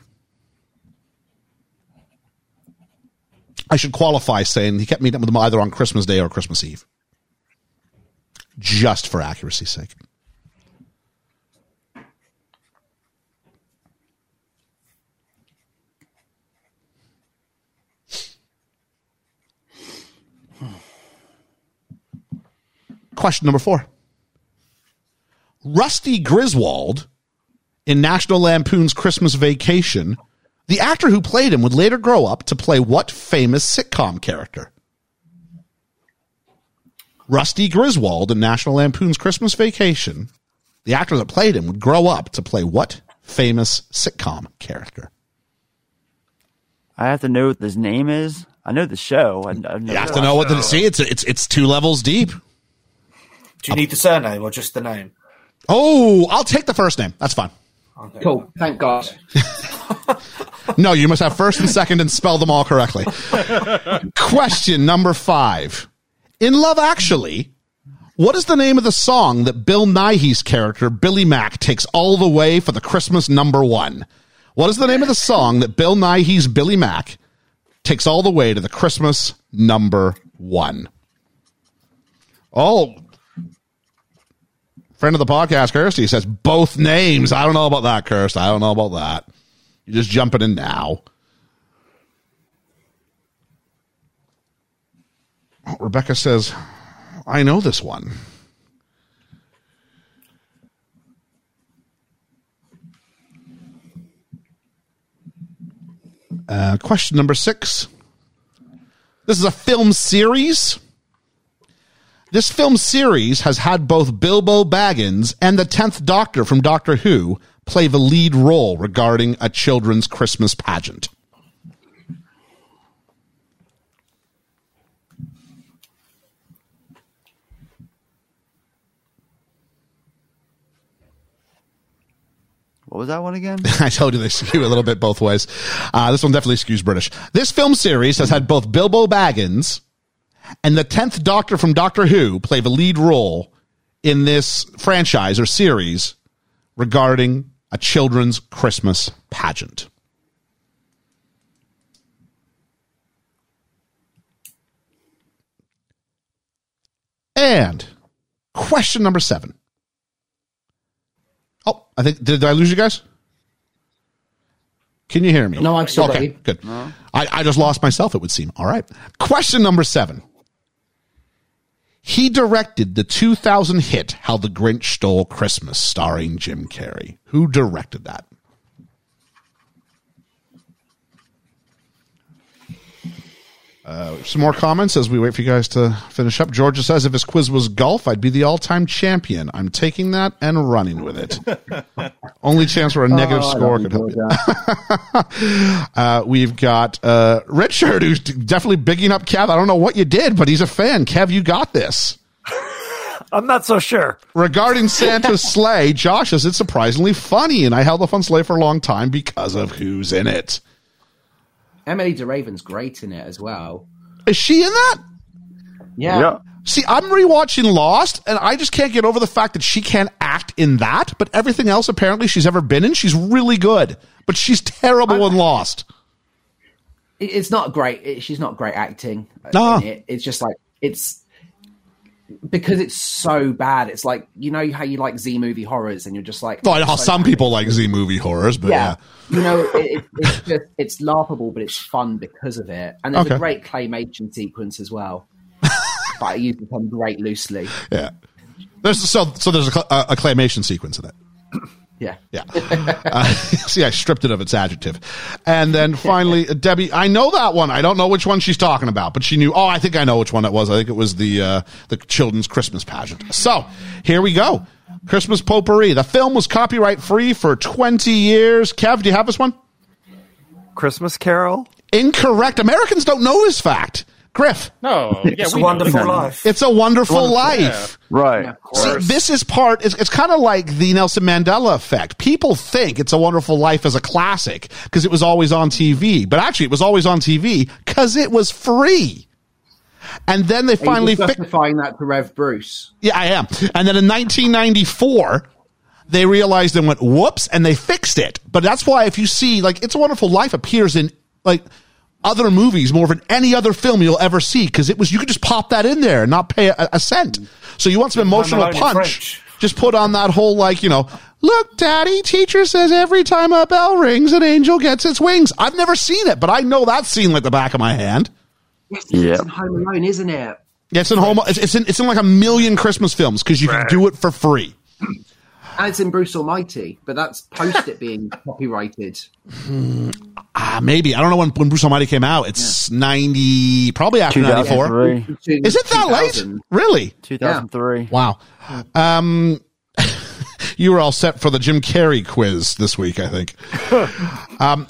I should qualify saying he kept meeting up with them either on Christmas Day or Christmas Eve. Just for accuracy's sake. Question number four. Rusty Griswold in National Lampoon's Christmas Vacation, the actor who played him would later grow up to play what famous sitcom character? Rusty Griswold in National Lampoon's Christmas Vacation, the actor that played him would grow up to play what famous sitcom character? I have to know what his name is. I know the show. I, I You have to know what to see. It's it's it's two levels deep. Do you need the surname or just the name? Oh, I'll take the first name. That's fine. Cool. Thank God. [LAUGHS] No, you must have first and second and spell them all correctly. [LAUGHS] Question number five. In Love Actually, what is the name of the song that Bill Nighy's character, Billy Mack, takes all the way for the Christmas number one? What is the name of the song that Bill Nighy's Billy Mack takes all the way to the Christmas number one? Oh, friend of the podcast, Kirsty, says both names. I don't know about that, Kirsty. I don't know about that. You're just jumping in now. Oh, Rebecca says, I know this one. Uh, question number six. This is a film series. This film series has had both Bilbo Baggins and the 10th Doctor from Doctor Who play the lead role regarding a children's Christmas pageant. What was that one again? [LAUGHS] I told you they skew a little bit both ways. Uh, this one definitely skews British. This film series has had both Bilbo Baggins and the 10th Doctor from Doctor Who play the lead role in this franchise or series regarding a children's Christmas pageant. And question number seven. Oh, I think did, I lose you guys? Can you hear me? No, I'm still okay. ready. Good. I, I just lost myself. It would seem. All right. Question number seven. He directed the 2000 hit "How the Grinch Stole Christmas," starring Jim Carrey. Who directed that? Uh, some more comments as we wait for you guys to finish up. Georgia says, if his quiz was golf, I'd be the all time champion. I'm taking that and running with it. [LAUGHS] Only chance where a negative Oh, score could help you. [LAUGHS] uh, we've got uh, Richard, who's definitely bigging up Kev. I don't know what you did, but he's a fan. Kev, you got this. I'm not so sure. Regarding Santa's [LAUGHS] sleigh, Josh says it's surprisingly funny, and I held off on sleigh for a long time because of who's in it. Emilie de Ravin's great in it as well. Is she in that? Yeah. Yeah. See, I'm rewatching Lost, and I just can't get over the fact that she can't act in that, but everything else apparently she's ever been in, she's really good. But she's terrible in Lost. It's not great. It, she's not great acting. No. in it. It's just like it's because it's so bad. It's like you know how you like Z movie horrors, and you're just like, Well, I know how so some bad. people like Z movie horrors, but yeah. yeah. You know, it, it, [LAUGHS] it's just it's laughable, but it's fun because of it. And there's Okay. a great claymation sequence as well. [LAUGHS] but I use the term great loosely. Yeah. There's so so there's a, a, a claymation sequence in it. [CLEARS THROAT] Yeah. Yeah. Uh, [LAUGHS] see, I stripped it of its adjective. And then finally, uh, Debbie, I know that one. I don't know which one she's talking about, but she knew. Oh, I think I know which one it was. I think it was the uh, the children's Christmas pageant. So here we go. Christmas potpourri. The film was copyright free for 20 years. Kev, do you have this one? Christmas Carol. Incorrect. Americans don't know this fact. Griff. No, [LAUGHS] yeah, It's a we know wonderful that. life. It's a wonderful, life. Right. See, this is part. It's, it's kind of like the Nelson Mandela effect. People think "It's a Wonderful Life" as a classic because it was always on TV, but actually, it was always on TV because it was free. And then they Are finally just fixed. justifying that to Rev Bruce. Yeah, I am. And then in 1994, they realized and went, whoops, and they fixed it. But that's why if you see, like, It's a Wonderful Life appears in, like, other movies more than any other film you'll ever see because it was, you could just pop that in there and not pay a, a cent. So you want some emotional punch. Just put on that whole, like, you know, look, daddy, teacher says every time a bell rings, an angel gets its wings. I've never seen it, but I know that scene like the back of my hand. Yeah. It's in Home Alone, isn't it? Yeah, it's in home. It's, it's in it's in like a million Christmas films because you can do it for free. And it's in Bruce Almighty, but that's post it being [LAUGHS] copyrighted. Ah, maybe I don't know when when Bruce Almighty came out. It's ninety, probably after ninety four. Is it that late? Really? 2003. Wow. Um, [LAUGHS] you were all set for the Jim Carrey quiz this week, I think. [LAUGHS] um,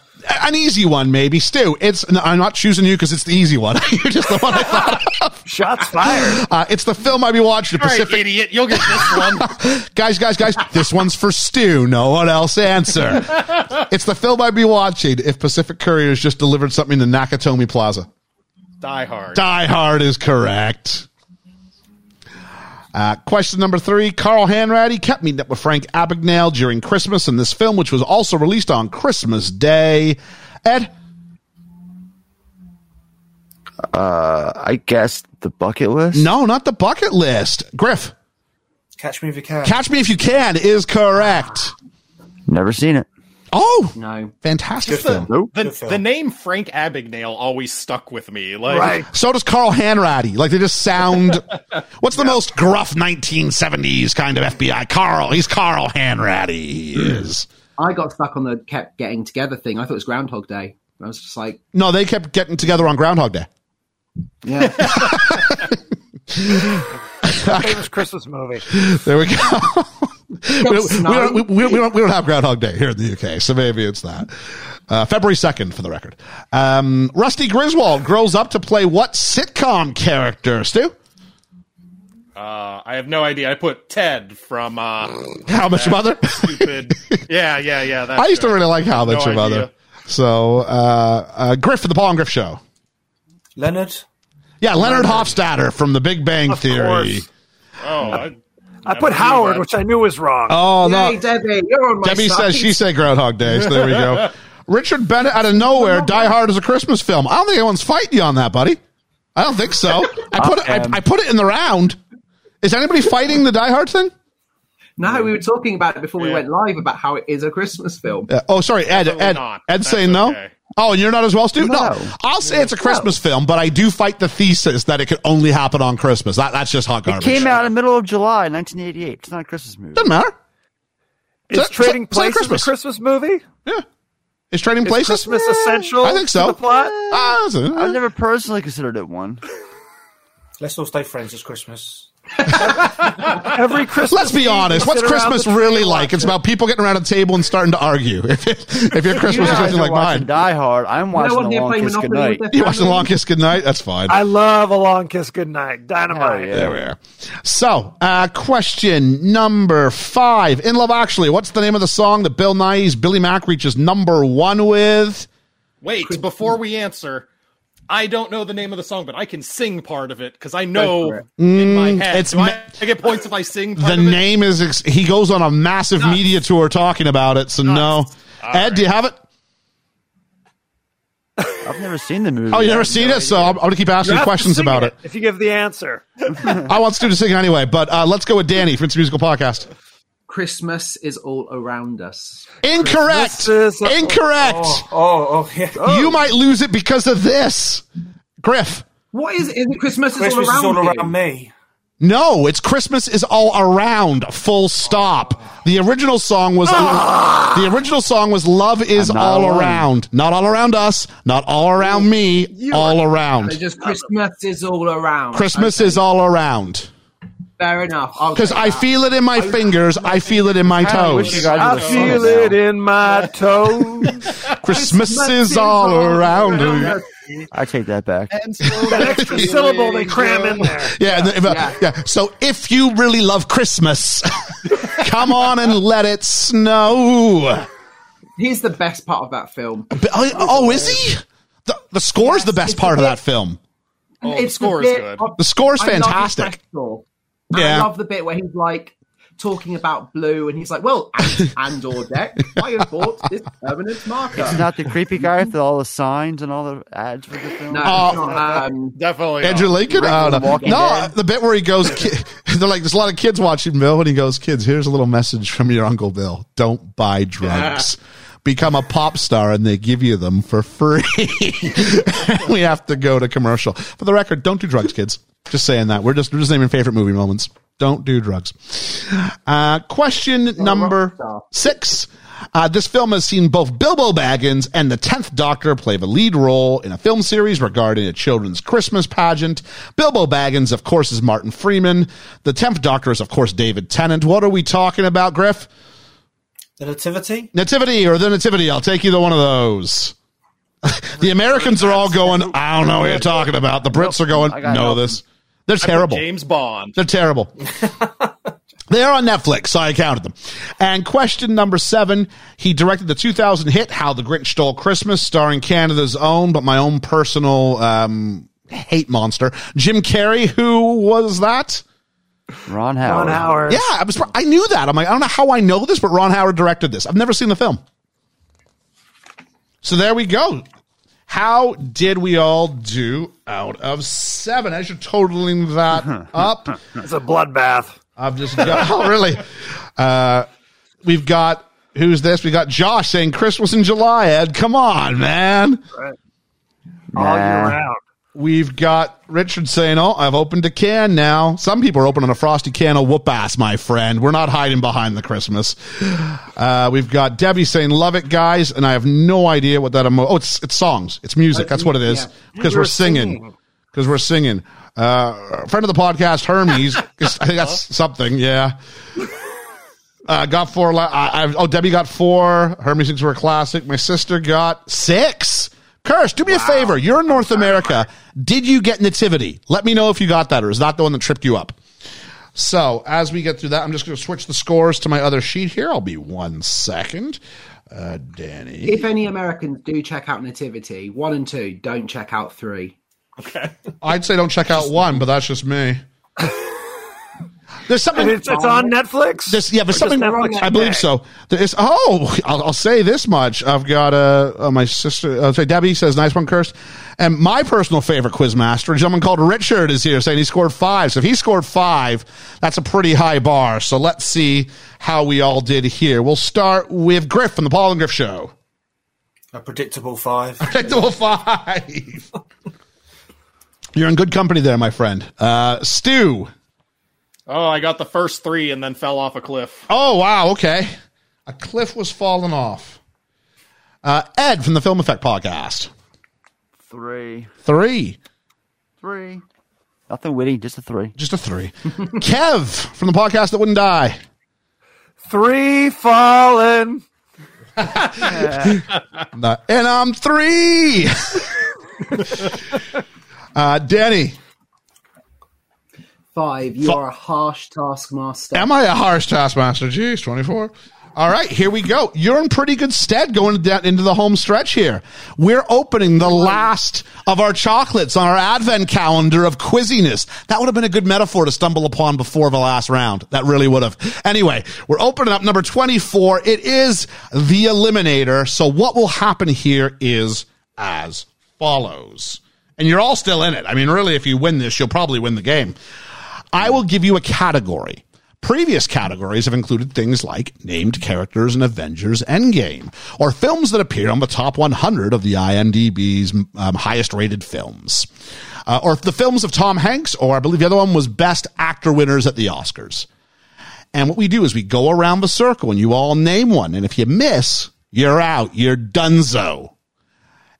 an easy one, maybe. Stu, it's. no, I'm not choosing you because it's the easy one. [LAUGHS] You're just the one I thought of. Shots fired. Uh, it's the film I'd be watching. The All right, Pacific. idiot, you'll get this one. [LAUGHS] guys, guys, guys, this one's for Stu. No one else answer. [LAUGHS] it's the film I'd be watching if Pacific Couriers just delivered something to Nakatomi Plaza. Die Hard. Die Hard is correct. Uh, question number three. Carl Hanratty kept meeting up with Frank Abagnale during Christmas in this film, which was also released on Christmas Day. Ed? Uh, I guess the bucket list. No, not the bucket list. Griff. Catch me if you can. Catch Me If You Can is correct. Never seen it. Oh, No. fantastic film. Nope. The, Good film. the name Frank Abagnale always stuck with me. Like, Right. So does Carl Hanratty. Like they just sound. [LAUGHS] what's the most gruff 1970s kind of FBI? Carl. He's Carl Hanratty. He is. I got stuck on the kept getting together thing. I thought it was Groundhog Day. I was just like, No, they kept getting together on Groundhog Day. yeah. [LAUGHS] [LAUGHS] [LAUGHS] Famous Christmas movie. There we go. we, don't, we, don't, we, we don't, we don't have Groundhog Day here in the UK, so maybe it's that. Uh, February 2nd, for the record. Um, Rusty Griswold grows up to play what sitcom character, Stu? Uh, I have no idea. I put Ted from uh, How Much Your Mother? stupid. yeah, yeah, yeah. That [LAUGHS] I used to show. really like How Much No Your Mother. So, uh, uh, Griff for the Paul and Griff Show. Leonard. Yeah, Leonard Hofstadter from The Big Bang Of Theory. course. Oh, I, I put Howard, which I knew was wrong. Oh, no. Hey, Debbie, you're on my Debbie side. says she said Groundhog Day, so there we go. [LAUGHS] Richard Bennett out of nowhere, Die Hard is a Christmas film. I don't think anyone's fighting you on that, buddy. I don't think so. I put it, I, I put it in the round. Is anybody fighting the Die Hard thing? No, we were talking about it before we went live about how it is a Christmas film. Yeah. Oh, sorry, Ed. Definitely Ed. Ed That's saying no. Okay. Oh, and you're not as well, Stu. No, No. I'll say it's a Christmas film, but I do fight the thesis that it could only happen on Christmas. That that's just hot garbage. It came out in the middle of July, 1988. It's not a Christmas movie. Doesn't matter. Is Is Trading is that Places Christmas? a Christmas movie? Yeah. Is Trading Is Places? Christmas essential? I think so. The plot? Uh, so- I've never personally considered it one. Let's all stay friends this Christmas. Every Christmas. Let's be honest. What's Christmas really like? It's it. about people getting around a table and starting to argue. [LAUGHS] If, it, if your Christmas is You anything like are mine, Die Hard. I'm No watching one The Long Kiss Monopoly with Goodnight. you watching the? Long Kiss Goodnight? That's fine. I love a long kiss goodnight. Dynamite. Hell yeah. There we are. So, uh, question number five. In Love Actually, what's the name of the song that Bill Nighy's Billy Mack reaches number one with? Wait, before we answer, I don't know the name of the song, but I can sing part of it because I know in my head. it's Do I, ma- I get points if I sing part The of name is, ex- he goes on a massive media tour talking about it. So, no. Ed, do you have it? [LAUGHS] I've never seen the movie. Oh, you I never seen no it? So. I'm, I'm going to keep asking have to questions about it. If you give the answer. [LAUGHS] I want Stu to sing anyway, but uh, let's go with Danny for It's Musical Podcast. Christmas is all around us. Incorrect. Christmas is- Incorrect. Oh, oh, oh yeah. You oh. might lose it because of this. Griff. What is it? Is it Christmas is Christmas all is around all you? around me. No, it's Christmas is all around. Full stop. The original song was ah! the original song was Love is all alone. around. Not all around us, not all around me, all It's around. just Christmas is all around. Christmas Okay, is all around. Fair enough. Because I feel it in my fingers, I feel it in my I wish you toes. I would have sung feel it in my [LAUGHS] toes. Christmas is all around. us. I take that back. And so That [LAUGHS] extra syllable they cram in there. [LAUGHS] Yeah, and if, uh, Yeah. yeah. So if you really love Christmas, come on and let it snow. Here's the best part of that film. But- Oh, oh, is he? The, the score's the best it's part of the that film. Oh, the score the is good. of- The score's I love fantastic. backstory. And Yeah. I love the bit where he's like talking about blue, and he's like, "Well, and, and or deck, I have bought this permanent marker." It's not the creepy guy with all the signs and all the ads for the film. no, Oh. not, um, Definitely. Andrew. Lincoln? Oh, no, no Dead. the bit where he goes, ki- [LAUGHS] they're like, there's a lot of kids watching Bill, and he goes, kids, here's a little message from your Uncle Bill. Don't buy drugs. Become a pop star, and they give you them for free. [LAUGHS] we have to go to commercial. For the record, don't do drugs, kids. Just saying that. We're just, we're just naming favorite movie moments. Don't do drugs. Uh, question number six. Uh, this film has seen both Bilbo Baggins and the 10th Doctor play the lead role in a film series regarding a children's Christmas pageant. Bilbo Baggins, of course, is Martin Freeman. The 10th Doctor is, of course, David Tennant. What are we talking about, Griff? The Nativity? Nativity or the Nativity? I'll take either one of those. [LAUGHS] the Americans are all going, I don't know what you're talking about. The Brits are going, I know this. They're terrible. James Bond. They're terrible. [LAUGHS] they are on Netflix, so I counted them. And question number seven, he directed the 2000 hit How the Grinch Stole Christmas, starring Canada's own, but my own personal um, hate monster, Jim Carrey. Who was that? Ron Howard. Ron Howard. Yeah, I was. I knew that. I'm like, I don't know how I know this, but Ron Howard directed this. I've never seen the film. So there we go. How did we all do out of seven? As you're totaling that [LAUGHS] up, It's a bloodbath. I've just got, [LAUGHS] oh, really? Uh, we've got, who's this? We got Josh saying Christmas in July, Ed. Come on, man. All year round. We've got Richard saying, Oh, I've opened a can now. Some people are opening a frosty can of whoop ass, my friend. We're not hiding behind the Christmas. Uh, we've got Debbie saying, Love it, guys. And I have no idea what that emo- Oh, it's, it's songs. It's music. That's what it is. Because You we're singing. Because we're singing. Uh, friend of the podcast, Hermes. [LAUGHS] I think that's something. Yeah. Uh, got four. La- I, I, oh, Debbie got four. Hermes thinks we're a classic. My sister got six. Curse, do me a favor. You're in North America. Did you get Nativity? Let me know if you got that, or is that the one that tripped you up? So, as we get through that, I'm just going to switch the scores to my other sheet here. I'll be one second. Uh, Danny. if any Americans do check out Nativity, one and two, don't check out three. Okay. I'd say don't check out one, but that's just me. [LAUGHS] There's something. And it's, it's on Netflix. This, yeah, but Or just something Netflix I believe so. There is, oh, I'll, I'll say this much. I've got uh, uh, my sister. I'll say Debbie says nice one, cursed. And my personal favorite quizmaster, a gentleman called Richard, is here saying he scored five. So if he scored five, that's a pretty high bar. So let's see how we all did here. We'll start with Griff from the Paul and Griff Show. A predictable five. [LAUGHS] Predictable five. [LAUGHS] You're in good company there, my friend. Uh, Stu. Oh, I got the first three and then fell off a cliff. Oh wow, okay. A cliff was falling off. Uh, Ed from the Film Effect Podcast. Three. Three. Three. Nothing witty, just a three. Just a three. [LAUGHS] Kev from the podcast that wouldn't die. Three fallen. [LAUGHS] and I'm three. [LAUGHS] uh, Danny. Five. You are a harsh taskmaster. Am I a harsh taskmaster? Jeez, 24. All right, here we go. You're in pretty good stead going down into the home stretch here. We're opening the last of our chocolates on our advent calendar of quizziness. That would have been a good metaphor to stumble upon before the last round. That really would have. Anyway, we're opening up number 24. It is the eliminator. So what will happen here is as follows. And you're all still in it. I mean, really, if you win this, you'll probably win the game. I will give you a category. Previous categories have included things like named characters in Avengers Endgame, or films that appear on the top 100 of the IMDb's um, highest rated films, uh, or the films of Tom Hanks, or I believe the other one was Best Actor winners at the Oscars. And what we do is we go around the circle and you all name one. And if you miss, you're out. You're donezo.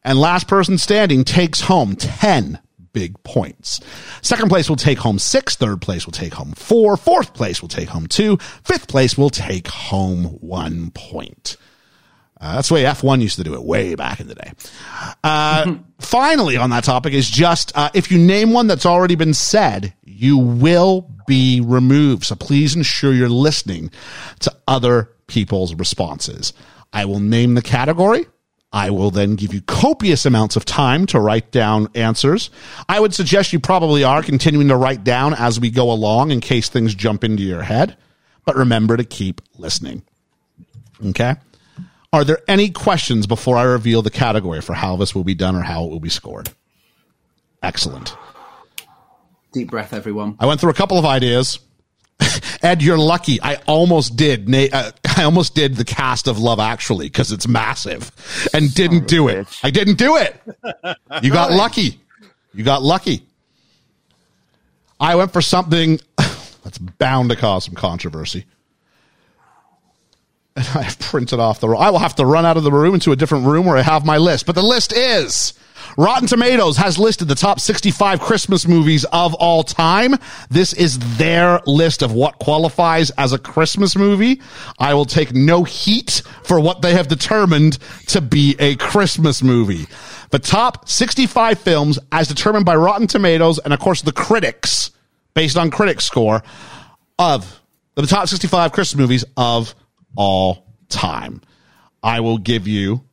And last person standing takes home 10 big points. Second place will take home six. Third place will take home four. Fourth place will take home two. Fifth place will take home one point. Uh, that's the way F1 used to do it way back in the day. Uh, [LAUGHS] finally, on that topic is just uh, if you name one that's already been said, you will be removed. So please ensure you're listening to other people's responses. I will name the category. I will then give you copious amounts of time to write down answers. I would suggest you probably are continuing to write down as we go along in case things jump into your head. But remember to keep listening. Okay? Are there any questions before I reveal the category for how this will be done or how it will be scored? Excellent. Deep breath, everyone. I went through a couple of ideas. [LAUGHS] Ed, you're lucky. I almost did. Uh, I almost did the cast of Love Actually because it's massive, and didn't do it. I didn't do it. You got lucky. You got lucky. I went for something [SIGHS] that's bound to cause some controversy. And [LAUGHS] I've printed off the. I will have to run out of the room into a different room where I have my list. But the list is Rotten Tomatoes has listed the top 65 Christmas movies of all time. This is their list of what qualifies as a Christmas movie. I will take no heat for what they have determined to be a Christmas movie. The top 65 films as determined by Rotten Tomatoes and of course the critics based on critic score of the top 65 Christmas movies of all time. I will give you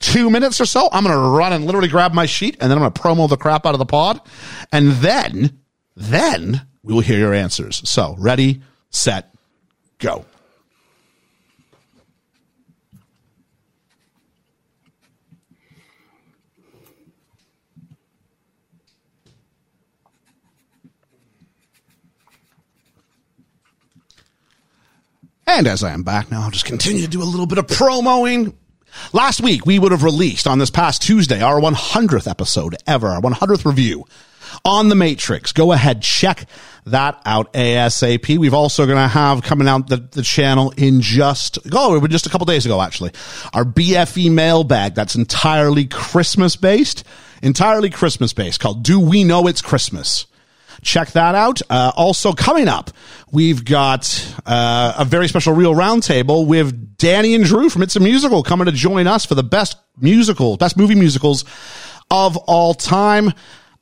two minutes or so. I'm going to run and literally grab my sheet and then I'm going to promo the crap out of the pod. And then, then we will hear your answers. So ready, set, go. And as I am back now, I'll just continue to do a little bit of promoing. Last week, we would have released on this past Tuesday our 100th episode ever, our 100th review on The Matrix. Go ahead, check that out ASAP. We've also going to have coming out the, the channel in just, oh, it was just a couple days ago, actually. Our BFE mailbag that's entirely Christmas based, entirely Christmas based called Do We Know It's Christmas? Check that out. Uh, also coming up, we've got uh, a very special real roundtable with Danny and Drew from It's a Musical coming to join us for the best musical, best movie musicals of all time.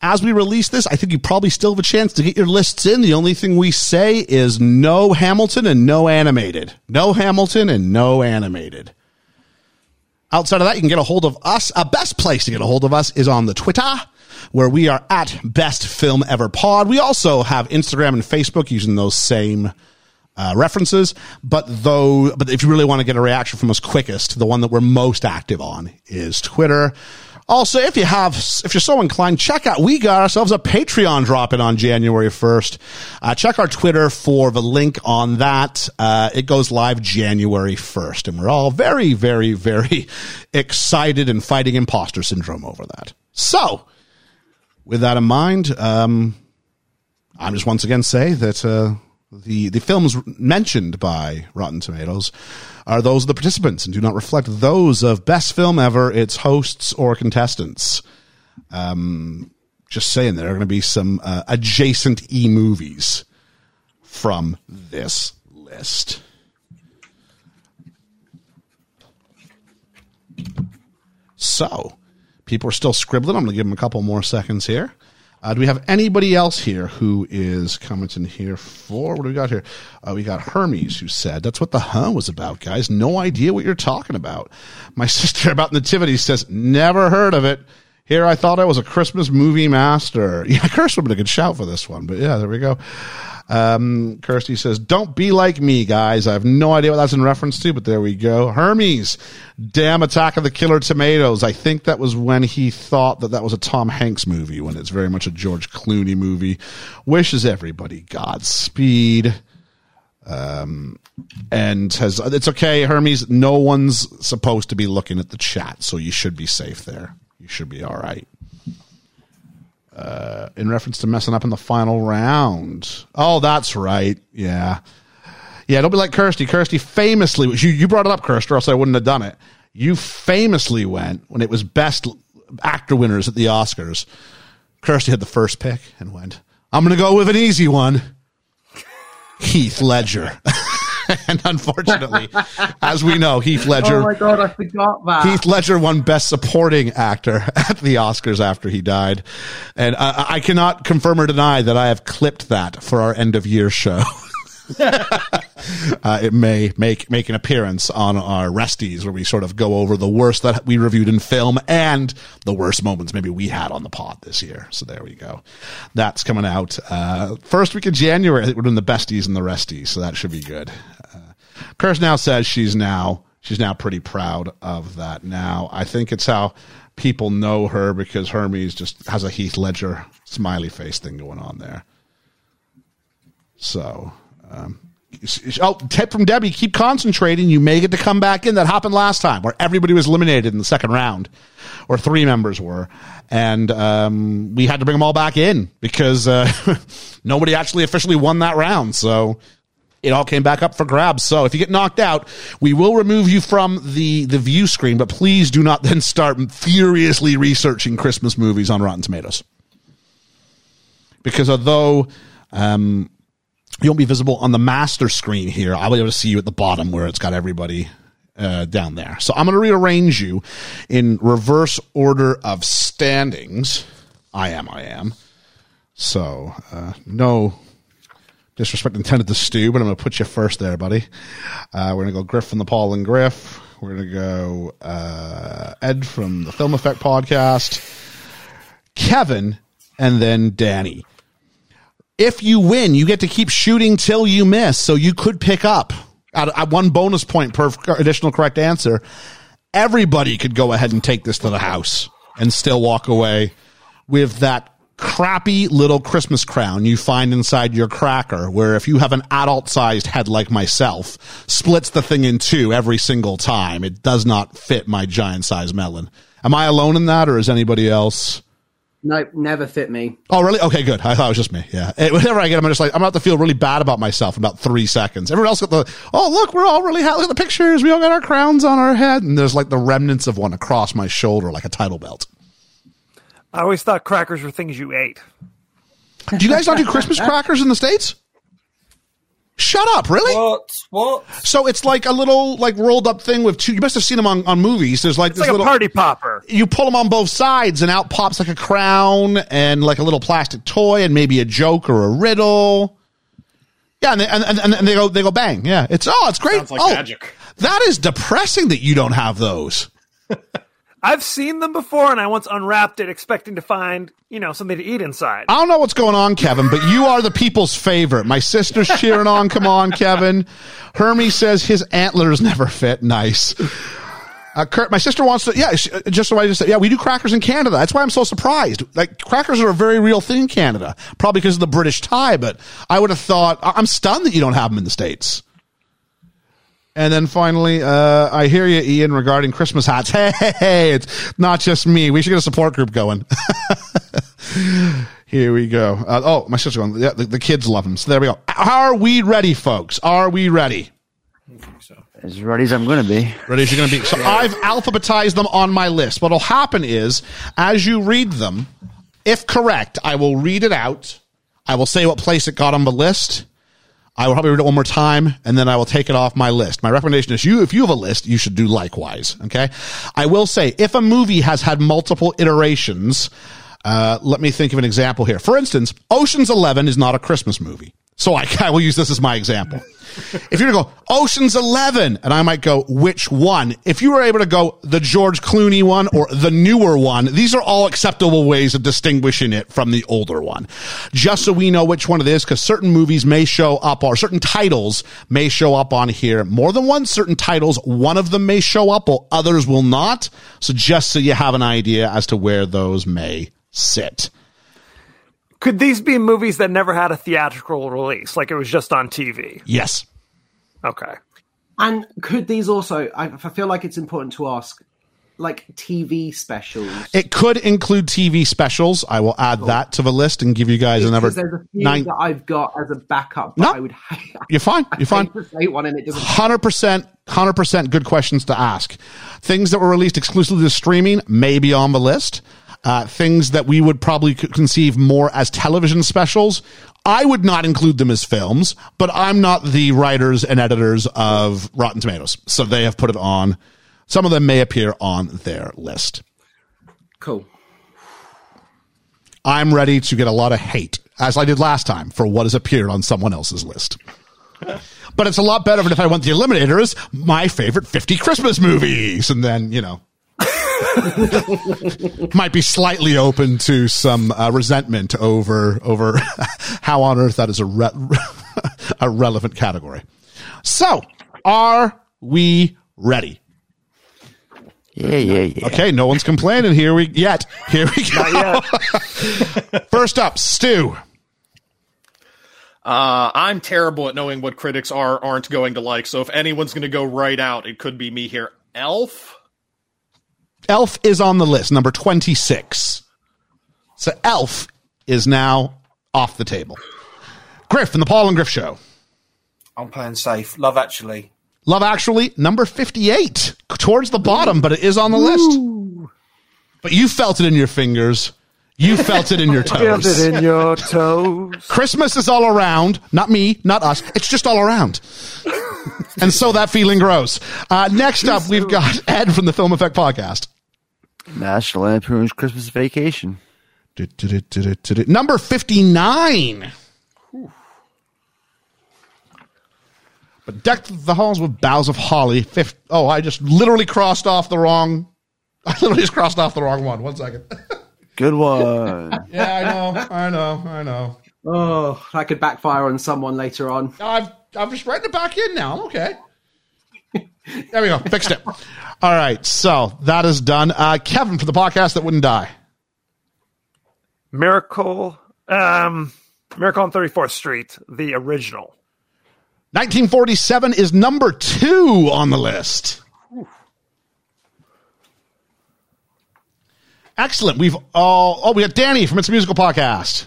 As we release this, I think you probably still have a chance to get your lists in. The only thing we say is no Hamilton and no animated. No Hamilton and no animated. Outside of that, you can get a hold of us. A best place to get a hold of us is on the Twitter where we are at Best Film Ever Pod. We also have Instagram and Facebook using those same uh, references. But though, but if you really want to get a reaction from us quickest, the one that we're most active on is Twitter. Also, if you have, if you're so inclined, check out, we got ourselves a Patreon dropping on January 1st. Uh, check our Twitter for the link on that. Uh, it goes live January 1st and we're all very, very, very [LAUGHS] excited and fighting imposter syndrome over that. So, with that in mind, um, I'm just once again say that uh, the the films mentioned by Rotten Tomatoes are those of the participants and do not reflect those of best film ever, its hosts or contestants. Um, just saying, there are going to be some uh, adjacent e movies from this list. So, people are still scribbling. I'm going to give them a couple more seconds here. Uh, do we have anybody else here who is commenting here for what do we got here? Uh, we got Hermes who said that's what the huh was about, guys. No idea what you're talking about. My [LAUGHS] sister about nativity says never heard of it. Here I thought I was a Christmas movie master. [LAUGHS] Yeah, Kirst would have been a good shout for this one, but yeah, there we go. Um, Kirsty says, don't be like me, guys. I have no idea what that's in reference to, but there we go. Hermes, damn Attack of the Killer Tomatoes. I think that was when he thought that that was a Tom Hanks movie, when it's very much a George Clooney movie. Wishes everybody Godspeed. Um, and has, it's okay, Hermes. No one's supposed to be looking at the chat, so you should be safe there. You should be all right uh, in reference to messing up in the final round. Oh, that's right. Yeah. Yeah, don't be like Kirsty. Kirsty famously, you, you brought it up, Kirsty, or else I wouldn't have done it. You famously went when it was best actor winners at the Oscars. Kirsty had the first pick and went, I'm going to go with an easy one Heath Ledger. [LAUGHS] [LAUGHS] and unfortunately, as we know, Heath Ledger. Oh my god, I forgot that. Heath Ledger won Best Supporting Actor [LAUGHS] at the Oscars after he died, and I, I cannot confirm or deny that I have clipped that for our end of year show. [LAUGHS] [LAUGHS] uh, it may make make an appearance on our resties where we sort of go over the worst that we reviewed in film and the worst moments maybe we had on the pod this year. So there we go. That's coming out uh, first week of January. I think we're doing the besties and the resties, so that should be good. Uh, now says she's now she's now pretty proud of that. Now I think it's how people know her because Hermes just has a Heath Ledger smiley face thing going on there. So um, oh, tip from Debbie: keep concentrating. You may get to come back in. That happened last time, where everybody was eliminated in the second round, or three members were, and um, we had to bring them all back in because uh, [LAUGHS] nobody actually officially won that round. So it all came back up for grabs. So if you get knocked out, we will remove you from the the view screen, but please do not [LAUGHS] then start furiously researching Christmas movies on Rotten Tomatoes. Because although um, you won't be visible on the master screen here. I'll be able to see you at the bottom where it's got everybody uh, down there. So I'm going to rearrange you in reverse order of standings. I am, I am. So uh, no disrespect intended to Stu, but I'm going to put you first there, buddy. Uh, we're going to go Griff from the Paul and Griff. We're going to go uh, Ed from the Film Effect podcast, Kevin, and then Danny if you win, you get to keep shooting till you miss. So you could pick up at, one bonus point per additional correct answer. Everybody could go ahead and take this to the house and still walk away with that crappy little Christmas crown you find inside your cracker, where if you have an adult sized head like myself, splits the thing in two every single time. It does not fit my giant sized melon. Am I alone in that or is anybody else? Nope, never fit me. Oh, really? Okay, good. I thought it was just me. Yeah. It, [LAUGHS] whenever I get them, I'm just like, I'm about to feel really bad about myself in about three seconds. Everyone else got the, oh, look, we're all really happy. Look at the pictures. We all got our crowns on our head. And there's like the remnants of one across my shoulder, like a title belt. I always thought crackers were things you ate. Do you guys not do Christmas [LAUGHS] crackers in the States? Shut up! Really? What? What? So it's like a little like rolled up thing with two. You must have seen them on, on movies. There's like it's this like little a party popper. You pull them on both sides, and out pops like a crown and like a little plastic toy, and maybe a joke or a riddle. Yeah, and they, and, and, and they go they go bang. Yeah, it's oh, it's great. Sounds like oh, magic. That is depressing that you don't have those. [LAUGHS] I've seen them before, and I once unwrapped it expecting to find, you know, something to eat inside. I don't know what's going on, Kevin, but you are the people's favorite. My sister's cheering on. Come on, Kevin. Hermie says his antlers never fit. Nice. Uh, Kurt, my sister wants to, yeah, uh, just so I just said, yeah, we do crackers in Canada. That's why I'm so surprised. Like, crackers are a very real thing in Canada, probably because of the British tie, but I would have thought, I'm stunned that you don't have them in the States. And then finally, uh, I hear you, Ian, regarding Christmas hats. [LAUGHS] Hey, hey, hey, it's not just me. We should get a support group going. [LAUGHS] Here we go. Uh, oh, my sister going. Yeah, the, the kids love them. So there we go. Are we ready, folks? Are we ready? As ready as I'm going to be. Ready as you're going to be. So I've alphabetized them on my list. What'll happen is, as you read them, if correct, I will read it out. I will say what place it got on the list. I will probably read it one more time, and then I will take it off my list. My recommendation is you, if you have a list, you should do likewise. Okay. I will say if a movie has had multiple iterations, uh, let me think of an example here. For instance, Ocean's Eleven is not a Christmas movie. So I, [LAUGHS] I will use this as my example. If you're to go Ocean's Eleven, and I might go which one? If you were able to go the George Clooney one or the newer one, these are all acceptable ways of distinguishing it from the older one. Just so we know which one it is, because certain movies may show up or certain titles may show up on here more than one. Certain titles, one of them may show up, or others will not. So just so you have an idea as to where those may sit. Could these be movies that never had a theatrical release, like it was just on TV? Yes. Okay. And could these also? I, I feel like it's important to ask, like TV specials. It could include TV specials. I will add that to the list and give you guys another Because there's a few nine. that I've got as a backup. But No. I would. hate- [LAUGHS] You're fine. You're fine. say one and it doesn't. Hundred percent, hundred percent. Good questions to ask. Things that were released exclusively to streaming may be on the list. Uh, things that we would probably conceive more as television specials. I would not include them as films, but I'm not the writers and editors of Rotten Tomatoes, so they have put it on. Some of them may appear on their list. Cool. I'm ready to get a lot of hate, as I did last time, for what has appeared on someone else's list. But it's a lot better than if I went the Eliminators, my favorite 50 Christmas movies. And then, you know, [LAUGHS] might be slightly open to some uh, resentment over, over [LAUGHS] how on earth that is a, re- [LAUGHS] a relevant category. So, are we ready? Yeah, yeah, yeah. Okay, no one's complaining here we yet. Here we go. First up, Stu. Uh, I'm terrible at knowing what critics are aren't going to like. So if anyone's going to go right out, it could be me here. Elf. Elf is on the list, number 26. So Elf is now off the table. Griff and the Paul and Griff Show. I'm playing safe. Love Actually. Love Actually, number 58. Towards the bottom, but it is on the list. But you felt it in your fingers. You felt it in your [LAUGHS] Feel toes. it in your toes. Christmas is all around. Not me, not us. It's just all around. [LAUGHS] and so that feeling grows. Uh, next up, we've got Ed from the Film Effect Podcast. National Lampoon's Christmas Vacation. Number 59. But decked the halls with boughs of holly. Fifth, oh, I just literally crossed off the wrong. [LAUGHS] I literally just crossed off the wrong one. One second. [LAUGHS] Good one. yeah, I know. I know. I know. Oh, that could backfire on someone later on. I've I'm just writing it back in now. I'm okay. There we go. Fixed it. All right. So that is done. Uh, Kevin for the podcast that wouldn't die. Miracle, um, Miracle on 34th Street, the original. 1947 is number two on the list. Excellent. We've all, oh, we got Danny from It's a Musical Podcast.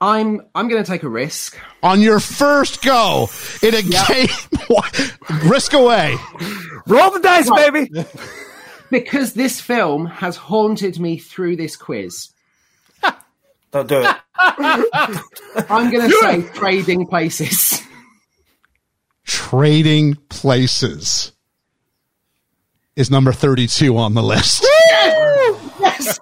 I'm I'm going to take a risk. On your first go in a game, [LAUGHS] risk away. Roll the dice, baby. [LAUGHS] Because this film has haunted me through this quiz. [LAUGHS] Don't do it. I'm going to say Trading Places. Trading Places is number 32 on the list. yes.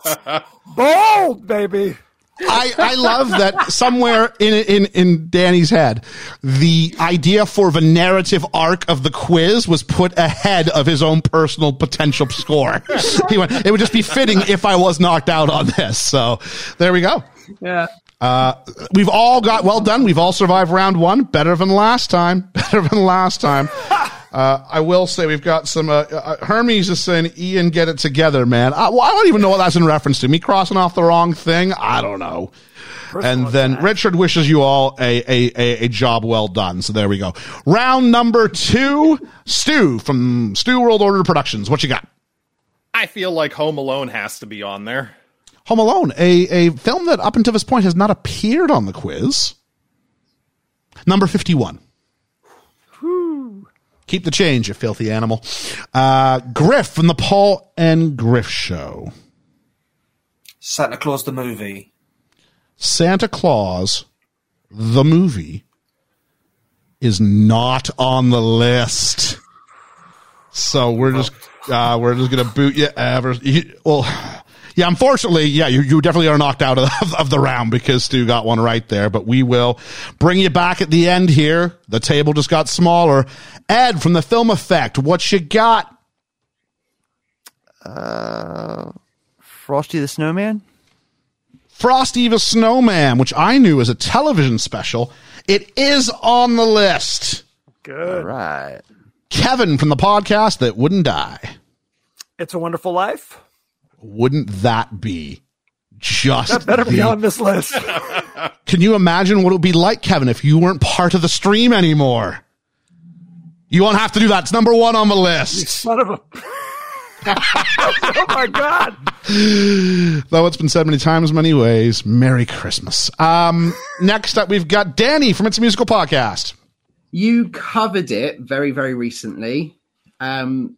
Bold, baby. I, I love that somewhere in, in, in Danny's head, the idea for the narrative arc of the quiz was put ahead of his own personal potential score. He went, it would just be fitting if I was knocked out on this. So there we go. Yeah. Uh, we've all got well done. We've all survived round one. Better than last time. [LAUGHS] Better than last time. Uh, I will say we've got some. Uh, uh, Hermes is saying, "Ian, get it together, man." I, well, I don't even know what that's in reference to. Me crossing off the wrong thing. I don't know. and then Richard wishes you all a, a, a, a job well done. So there we go. Round number two. Stu from Stu World Order Productions. What you got? I feel like Home Alone has to be on there. Home Alone, a, a film that up until this point has not appeared on the quiz. Number 51. Keep the change, you filthy animal. Uh, Griff from the Paul and Griff Show. Santa Claus the movie. Santa Claus, the movie, is not on the list. So we're just uh, we're just gonna boot you ever. You, well, yeah. Unfortunately, yeah, you, you definitely are knocked out [LAUGHS] of, of the round because Stu got one right there. But we will bring you back at the end here. The table just got smaller. Ed from the Film Effect, what you got? Uh, Frosty the Snowman. Frosty the Snowman, which I knew was a television special. It is on the list. Good. All right. Kevin from the podcast that wouldn't die. It's a Wonderful Life. Wouldn't that be just That better be on this list. [LAUGHS] Can you imagine what it would be like, Kevin, if you weren't part of the stream anymore? You won't have to do that. It's number one on the list. Son of a. [LAUGHS] oh my God. Though it's been said many times, many ways. Merry Christmas. Um, next up, we've got Danny from It's a Musical Podcast. You covered it very, very recently. Um,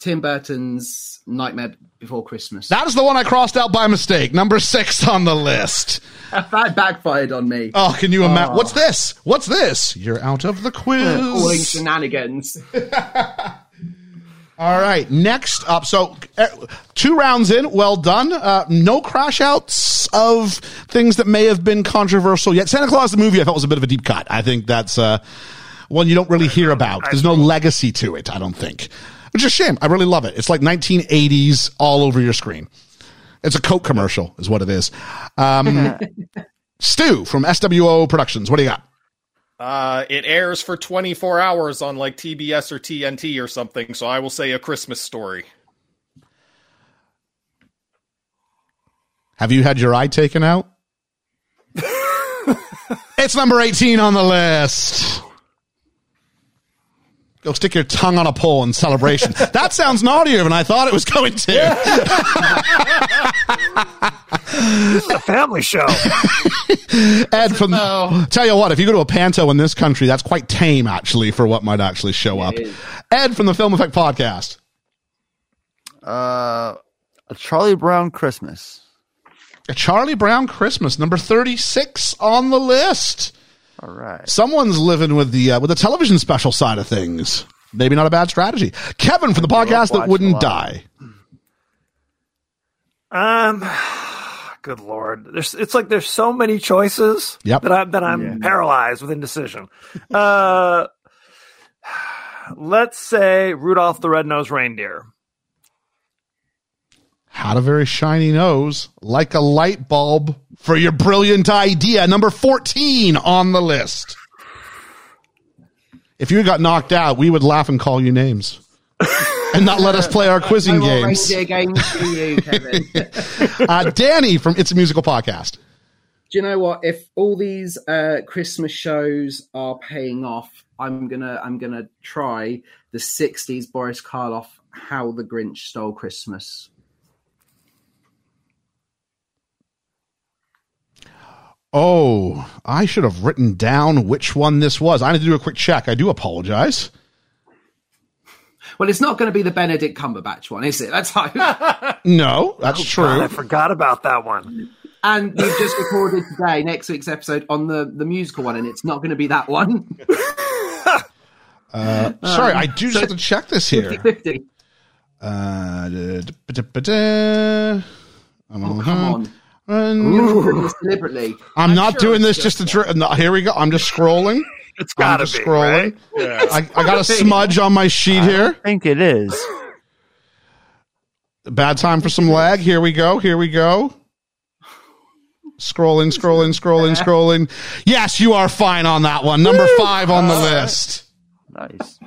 Tim Burton's Nightmare Before Christmas. That is the one I crossed out by mistake. Number six on the list. that backfired on me. Oh, can you imagine? Oh. What's this? What's this? You're out of the quiz. Calling shenanigans. [LAUGHS] All right, next up. So, uh, two rounds in, well done. Uh, no crash outs of things that may have been controversial yet. Santa Claus the movie, I thought was a bit of a deep cut. I think that's uh, one you don't really hear about. There's no legacy to it, I don't think. Which is a shame. I really love it. It's like 1980s all over your screen. It's a Coke commercial, is what it is. Um, [LAUGHS] Stu from SWO Productions, what do you got? Uh, it airs for 24 hours on like TBS or TNT or something, so I will say a Christmas story. Have you had your eye taken out? [LAUGHS] it's number 18 on the list. Go stick your tongue on a pole in celebration. [LAUGHS] that sounds naughtier than I thought it was going to. [LAUGHS] This is a family show. [LAUGHS] Ed from tell you what, if you go to a panto in this country, that's quite tame actually for what might actually show up. Ed from the Film Effect Podcast. Uh, a Charlie Brown Christmas. A Charlie Brown Christmas, number 36 on the list. All right. Someone's living with the uh, with the television special side of things. Maybe not a bad strategy. Kevin from the podcast that wouldn't die. Um, good lord, there's it's like there's so many choices Yep. that I'm that I'm paralyzed with indecision. Uh, let's say Rudolph the Red-Nosed Reindeer. Had a very shiny nose, like a light bulb for your brilliant idea. Number 14 on the list. If you got knocked out, we would laugh and call you names [LAUGHS] and not let us play our quizzing games. you, [LAUGHS] Uh, Danny from It's a Musical Podcast. Do you know what? If all these uh, Christmas shows are paying off, I'm gonna I'm gonna try the '60s Boris Karloff "How the Grinch Stole Christmas." Oh, I should have written down which one this was. I need to do a quick check. I do apologize. Well, it's not going to be the Benedict Cumberbatch one, is it? That's how. [LAUGHS] No, that's true. God, I forgot about that one. and you've just recorded today next week's episode on the the musical one, and it's not going to be that one. [LAUGHS] Uh, sorry, I do just have to check this here. 50-50. Uh, da- da- da- da- Oh, come on. You're doing deliberately. I'm not sure doing this just to. just Tr- no, here we go. I'm just scrolling. It's I'm gotta just be scrolling. right? I, I got a [LAUGHS] smudge on my sheet here. I think it is. Bad time for some lag. Here we go. Here we go. Scrolling, scrolling, scrolling, scrolling. Yes, you are fine on that one. Number five on the list. Nice.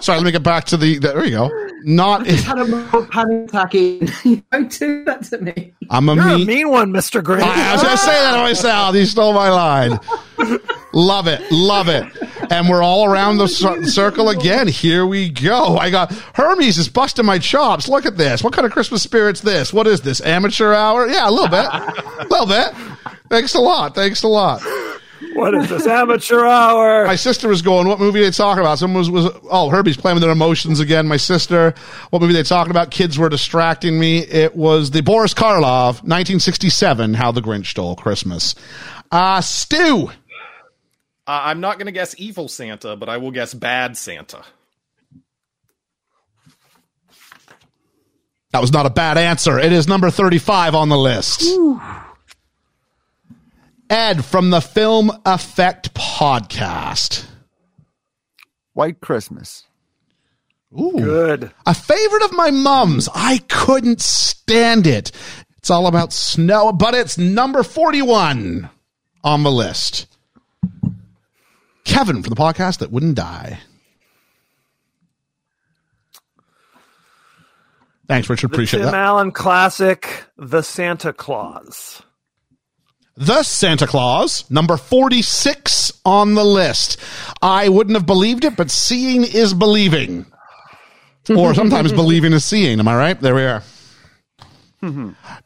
Sorry, let me get back to the. There you go. Not. Just had a more panic attack. in. [LAUGHS] You don't do that to me. I'm a You're a mean. mean one, Mister Green. I was going to say that to myself. He stole my line. love it. Love it. and we're all around the cir- circle again. Here we go. I got Hermes is busting my chops. Look at this. What kind of Christmas spirit's this? What is this? Amateur hour? Yeah, a little bit. A little bit. Thanks a lot. Thanks a lot. What is this amateur hour? My sister was going, what movie they talking about? Someone was, was oh, Herbie's playing with their emotions again. My sister, what movie they talking about? Kids were distracting me. It was the Boris Karloff, 1967, How the Grinch Stole Christmas. Uh, Stu. Uh, I'm not going to guess evil Santa, but I will guess bad Santa. That was not a bad answer. It is number 35 on the list. Ed from the Film Effect Podcast. White Christmas. Ooh. Good. A favorite of my mom's. I couldn't stand it. It's all about snow, but it's number 41 on the list. Kevin from the podcast that wouldn't die. Thanks, Richard. The Appreciate Tim that. Allen classic, The Santa Claus. The Santa Claus, number 46 on the list. I wouldn't have believed it, but seeing is believing. Or [LAUGHS] sometimes believing is seeing. Am I right? There we are.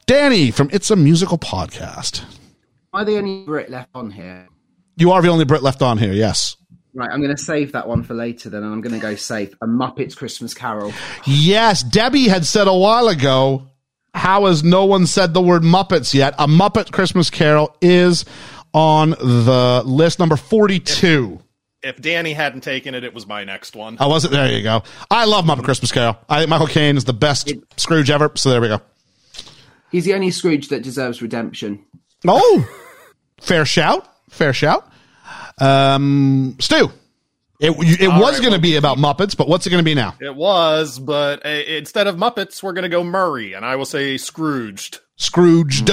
Danny from It's a Musical Podcast. Am I the only Brit left on here? You are the only Brit left on here, yes. Right, I'm going to save that one for later then, and I'm going to go safe. A Muppets Christmas Carol. Yes, Debbie had said a while ago, how has no one said the word Muppets yet? A Muppet Christmas Carol is on the list number 42. If Danny hadn't taken it, it was my next one. I wasn't. There you go. I love Muppet Christmas Carol. I think Michael Caine is the best Scrooge ever. So there we go. He's the only Scrooge that deserves redemption. Oh, fair shout. Fair shout. Um, Stu, it, it All was right, going to well, be about Muppets, but what's it going to be now? It was, but uh, instead of Muppets, we're going to go Murray, and I will say Scrooged. Scrooged.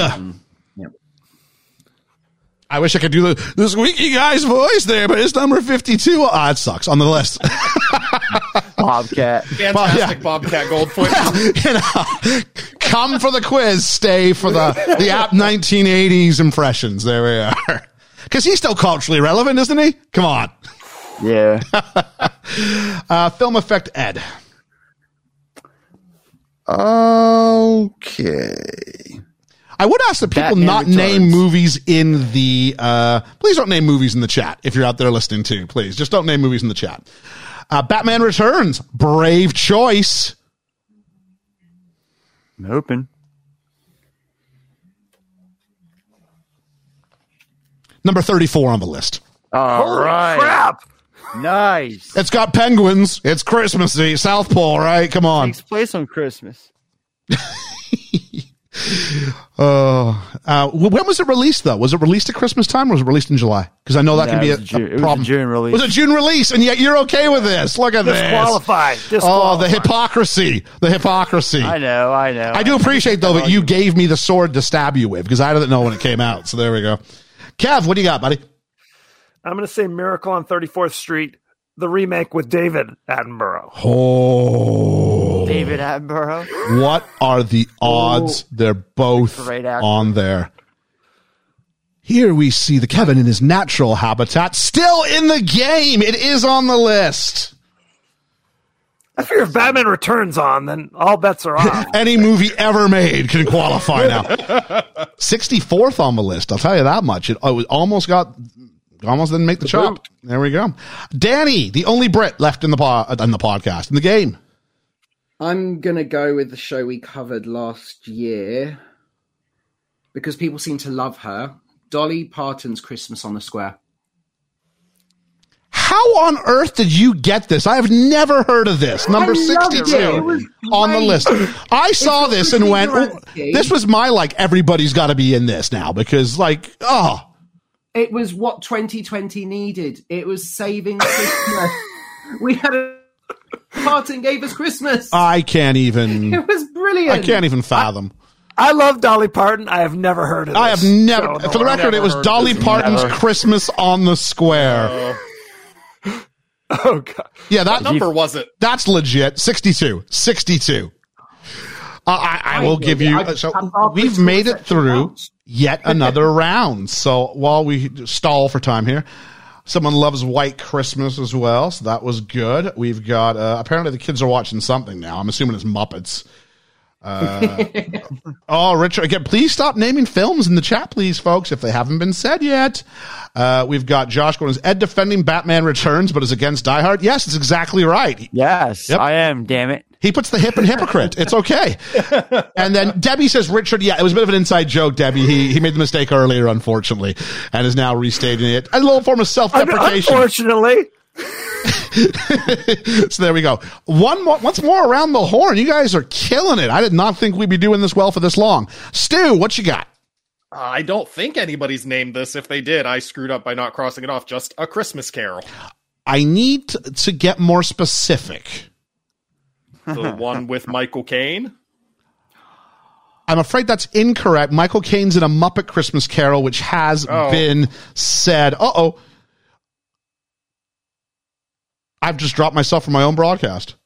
I wish I could do the, the squeaky guy's voice there, but it's number 52. Ah, it sucks on the list. [LAUGHS] Bobcat. Fantastic Bobcat Goldthwait. [LAUGHS] you know, come for the quiz, stay for the, the app 1980s impressions. There we are. Because he's still culturally relevant, isn't he? Come on. Yeah. [LAUGHS] Uh, film effect Ed. Okay. I would ask that people Batman not Returns. name movies in the. Uh, please don't name movies in the chat if you're out there listening too. Please just don't name movies in the chat. Uh, Batman Returns, brave choice. I'm hoping. Number 34 on the list. All Holy right. crap! Nice. It's got penguins. It's Christmassy. South Pole, right? Come on. Takes place on Christmas. [LAUGHS] Oh, uh, when was it released though? Was it released at Christmas time or was it released in July? Because I know that No, can be a, June- a it was a problem. June release. Was it June release? And yet you're okay with this? Look at this. Disqualified. Oh, the hypocrisy. The hypocrisy. I know, I know. I do appreciate though that you gave me the sword to stab you with because I didn't know when it came out. So there we go. Kev, what do you got, buddy? I'm going to say Miracle on 34th Street, the remake with David Attenborough. Oh, David Attenborough. what are the odds they're both on there? Here we see the Kevin in his natural habitat, still in the game. It is on the list. I figure if Batman Returns on, then all bets are off. [LAUGHS] Any movie ever made can qualify now. [LAUGHS] 64th on the list. I'll tell you that much. It, oh, it was almost got, almost didn't make the chop. There we go. Danny, the only Brit left in the pod, uh, in the podcast, in the game. I'm going to go with the show we covered last year because people seem to love her. Dolly Parton's Christmas on the Square. How on earth did you get this? I have never heard of this. Number I loved it. 62 It on the list. I saw this and went, "Oh, this was my like, everybody's got to be in this now because like, oh, It was what 2020 needed. It was saving Christmas. [LAUGHS] we had a Parton gave us Christmas. I can't even, [LAUGHS] it was brilliant. I can't even fathom. I love Dolly Parton. I have never heard of this. I have never, show in the for the world. record, it was Dolly. Parton's Never. Christmas on the Square. [LAUGHS] Oh, God. Yeah, that What number was it? that's legit. 62. 62. Uh, I, I will give you. I- So we've made it through rounds. Yet [LAUGHS] another round. So while we stall for time here, Someone loves White Christmas as well, so that was good. We've got uh, apparently the kids are watching something now. I'm assuming it's Muppets. Uh, oh, Richard, again, please stop naming films in the chat, please, folks, if they haven't been said yet. Uh, we've got Josh going, is Ed defending Batman Returns, but is against Die Hard? Yes, it's exactly right. Yes, Yep. I am. Damn it. He puts the hip and hypocrite. It's okay. And then Debbie says, Richard, yeah, it was a bit of an inside joke, Debbie. He, he made the mistake earlier, unfortunately, and is now restating it. A little form of self-deprecation. Unfortunately, [LAUGHS] so there we go. One more, once more around the horn. You guys are killing it. I did not think we'd be doing this well for this long. Stu, what you got? I don't think anybody's named this. If they did, I screwed up by not crossing it off. Just a Christmas Carol, I need to, get more specific. the [LAUGHS] one with Michael Caine. I'm afraid that's incorrect. Michael Caine's in a Muppet Christmas Carol, which has Oh. been said. Uh oh. I've just dropped myself from my own broadcast.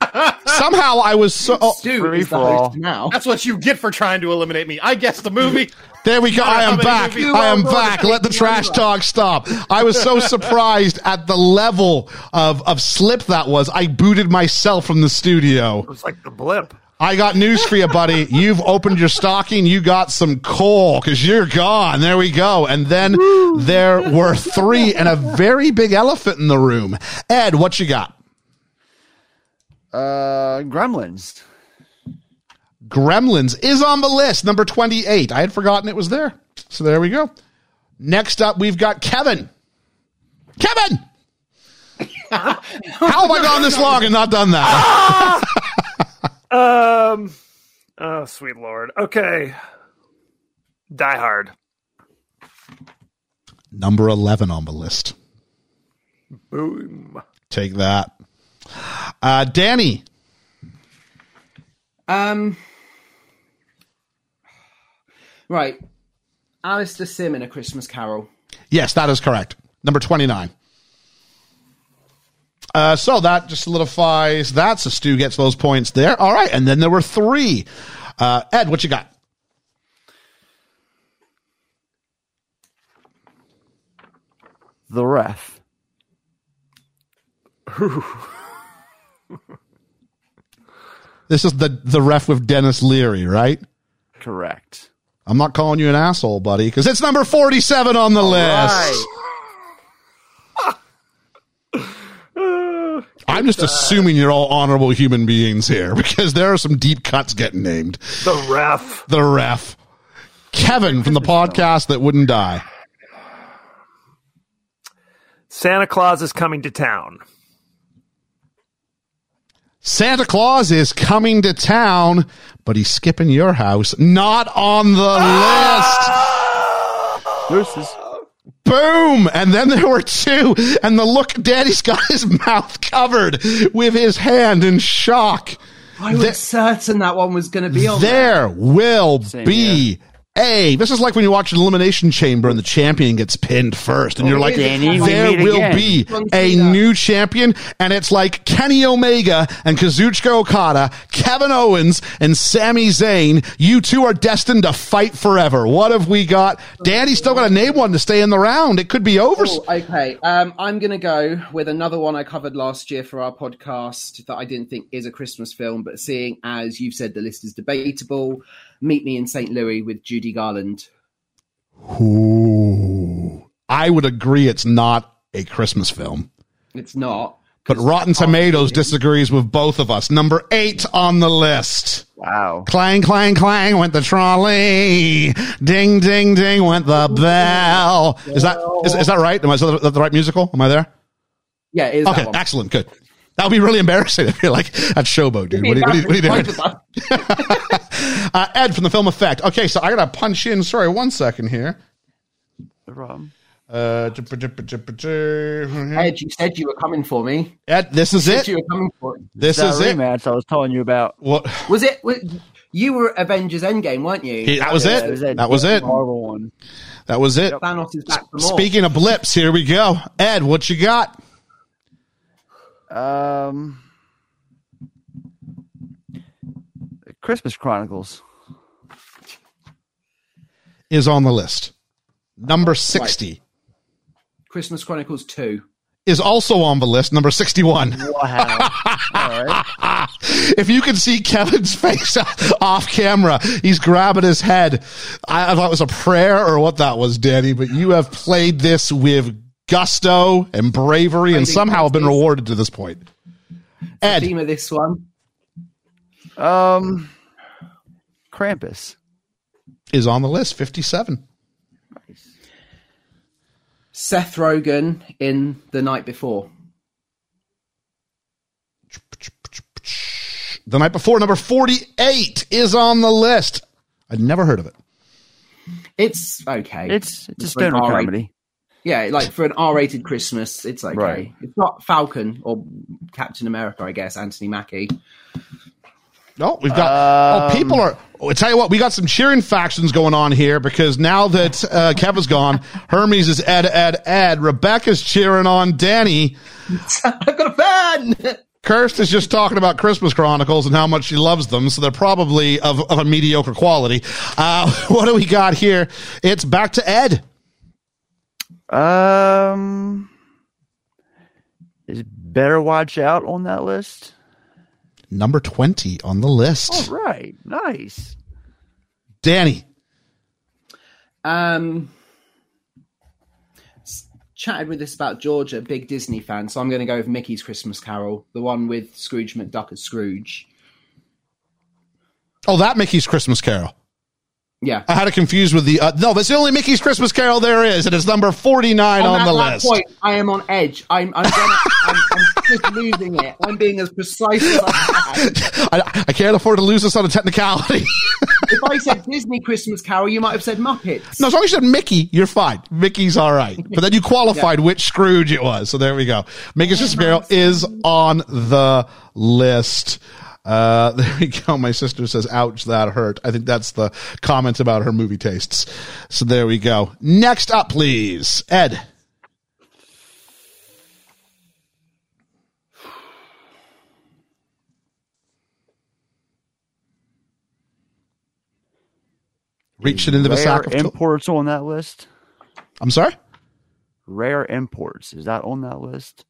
[LAUGHS] Somehow I was so. Oh, Stu Free for all. now. That's what you get for trying to eliminate me. I guess the movie. [LAUGHS] there we go. I am back. I am back. Let the trash talk stop. I was so [LAUGHS] surprised at the level of, of slip that was. I booted myself from the studio. it was like the blip. I got news for you, buddy. You've opened your stocking. You got some coal because you're gone. There we go. And then there were three and a very big elephant in the room. Ed, what you got? Uh, Gremlins. Gremlins is on the list, number 28. I had forgotten it was there. So there we go. Next up, we've got Kevin. Kevin! [LAUGHS] How have I gone this long and not done that? [LAUGHS] Um. Oh, sweet lord. Okay. Die Hard. number 11 on the list. Boom. Take that. Uh, Danny. Um. Right. Alastair Sim in A Christmas Carol. Yes, that is correct. Number 29. Uh, so that just solidifies that. So Stu gets those points there. All right. And then there were three. Uh, Ed, what you got? The Ref. This is the, the ref with Denis Leary, right? Correct. I'm not calling you an asshole, buddy, because it's number 47 on the list. [LAUGHS] I'm just assuming you're all honorable human beings here [LAUGHS] because there are some deep cuts getting named. The ref. The ref. Kevin from the podcast that wouldn't die. Santa Claus is coming to town. Santa Claus is coming to town, but he's skipping your house. Not on the ah! list. Deuces. Boom! And then there were two, and the look Daddy's got his [LAUGHS] mouth covered with his hand in shock. I was certain that one was going to be on There will Same be a. This is like when you watch an elimination chamber and the champion gets pinned first, and you're like, Danny, there will be a new champion, and it's like Kenny Omega and Kazuchika Okada, Kevin Owens, and Sami Zayn. You two are destined to fight forever. What have we got? Danny's still got to name one to stay in the round. It could be over. Oh, okay. Um, I'm going to go with another one I covered last year for our podcast that I didn't think is a Christmas film, but seeing as you've said the list is debatable, Meet Me in St. Louis with Judy Garland. Ooh. I would agree it's not a Christmas film. It's not. But Rotten Tomatoes disagrees with both of us. Number eight on the list. Wow. Clang, clang, clang went the trolley. Ding, ding, ding went the bell. Is that is, is that right? Am I is that the right musical? Am I there? Yeah, it is Okay, that one. excellent, good. That would be really embarrassing if you're like at Showboat, dude. What are you, what are you, what are you [LAUGHS] doing? [LAUGHS] [LAUGHS] Both of us. Uh, Ed from the film Effect. Okay, so I gotta punch in. Sorry, one second here. The rum. Uh. Ed, you said you were coming for me. Ed, this is You said it. you were coming for it. This that is it. rematch I was telling you about. What? Was it? Was, you were Avengers Endgame, weren't you? He- that was Yeah, it. that That was it. Marvel one. That was it. Thanos is back for more. Speaking of blips, here we go. Ed, what you got? Um, Christmas Chronicles. Is on the list. Number 60 Christmas Chronicles 2. is also on the list. Number 61. Wow. All right. [LAUGHS] if you can see Kevin's [LAUGHS] face off camera, he's grabbing his head. I, I thought it was a prayer or what that was, Danny, but you have played this with gusto and bravery and somehow have been rewarded to this point. The Ed, theme of this one. Um, Krampus. is on the list, 57. Seth Rogen in The Night Before. The night before, number 48 is on the list. I'd never heard of it. It's okay. It's it's a For an stoner comedy. Yeah, like for an R-rated Christmas, it's okay. Right. It's not Falcon or Captain America, I guess. Anthony Mackie. No, we've got. Um, oh, people are. I tell you what, we got some cheering factions going on here because now that uh, Kevin's gone, [LAUGHS] Hermes is Ed, Ed, Ed. Rebecca's cheering on Danny. I've got a fan. Kirst is just talking about Christmas Chronicles and how much she loves them, so they're probably of, of a mediocre quality. Uh, [LAUGHS] what do we got here? It's back to Ed. Um, is Better Watch Out on that list? Number 20 on the list. All right, nice. Danny. Um, chatted with this about Georgia, big Disney fan, so I'm going to go with Mickey's Christmas Carol, the one with Scrooge McDuck as Scrooge. Oh, that Mickey's Christmas Carol. Yeah. I had it confused with the. Uh, no, that's the only Mickey's Christmas Carol there is, and it's number 49 on, at the that list. point, I am on edge. I'm, I'm, gonna, I'm, I'm just losing it. I'm being as precise as I can. [LAUGHS] I, I can't afford to lose this on a technicality. [LAUGHS] If I said Disney Christmas Carol, you might have said Muppets. no, as long as you said Mickey, you're fine. Mickey's all right. But then you qualified which Scrooge it was. So there we go. Mickey's Christmas Carol is on the list. Uh, [LAUGHS] there we go. My sister says, ouch, that hurt. I think that's the comment about her movie tastes. So there we go. Next up, please. Ed. Reaching into the sack of imports on that list. I'm sorry? Rare imports is that on that list?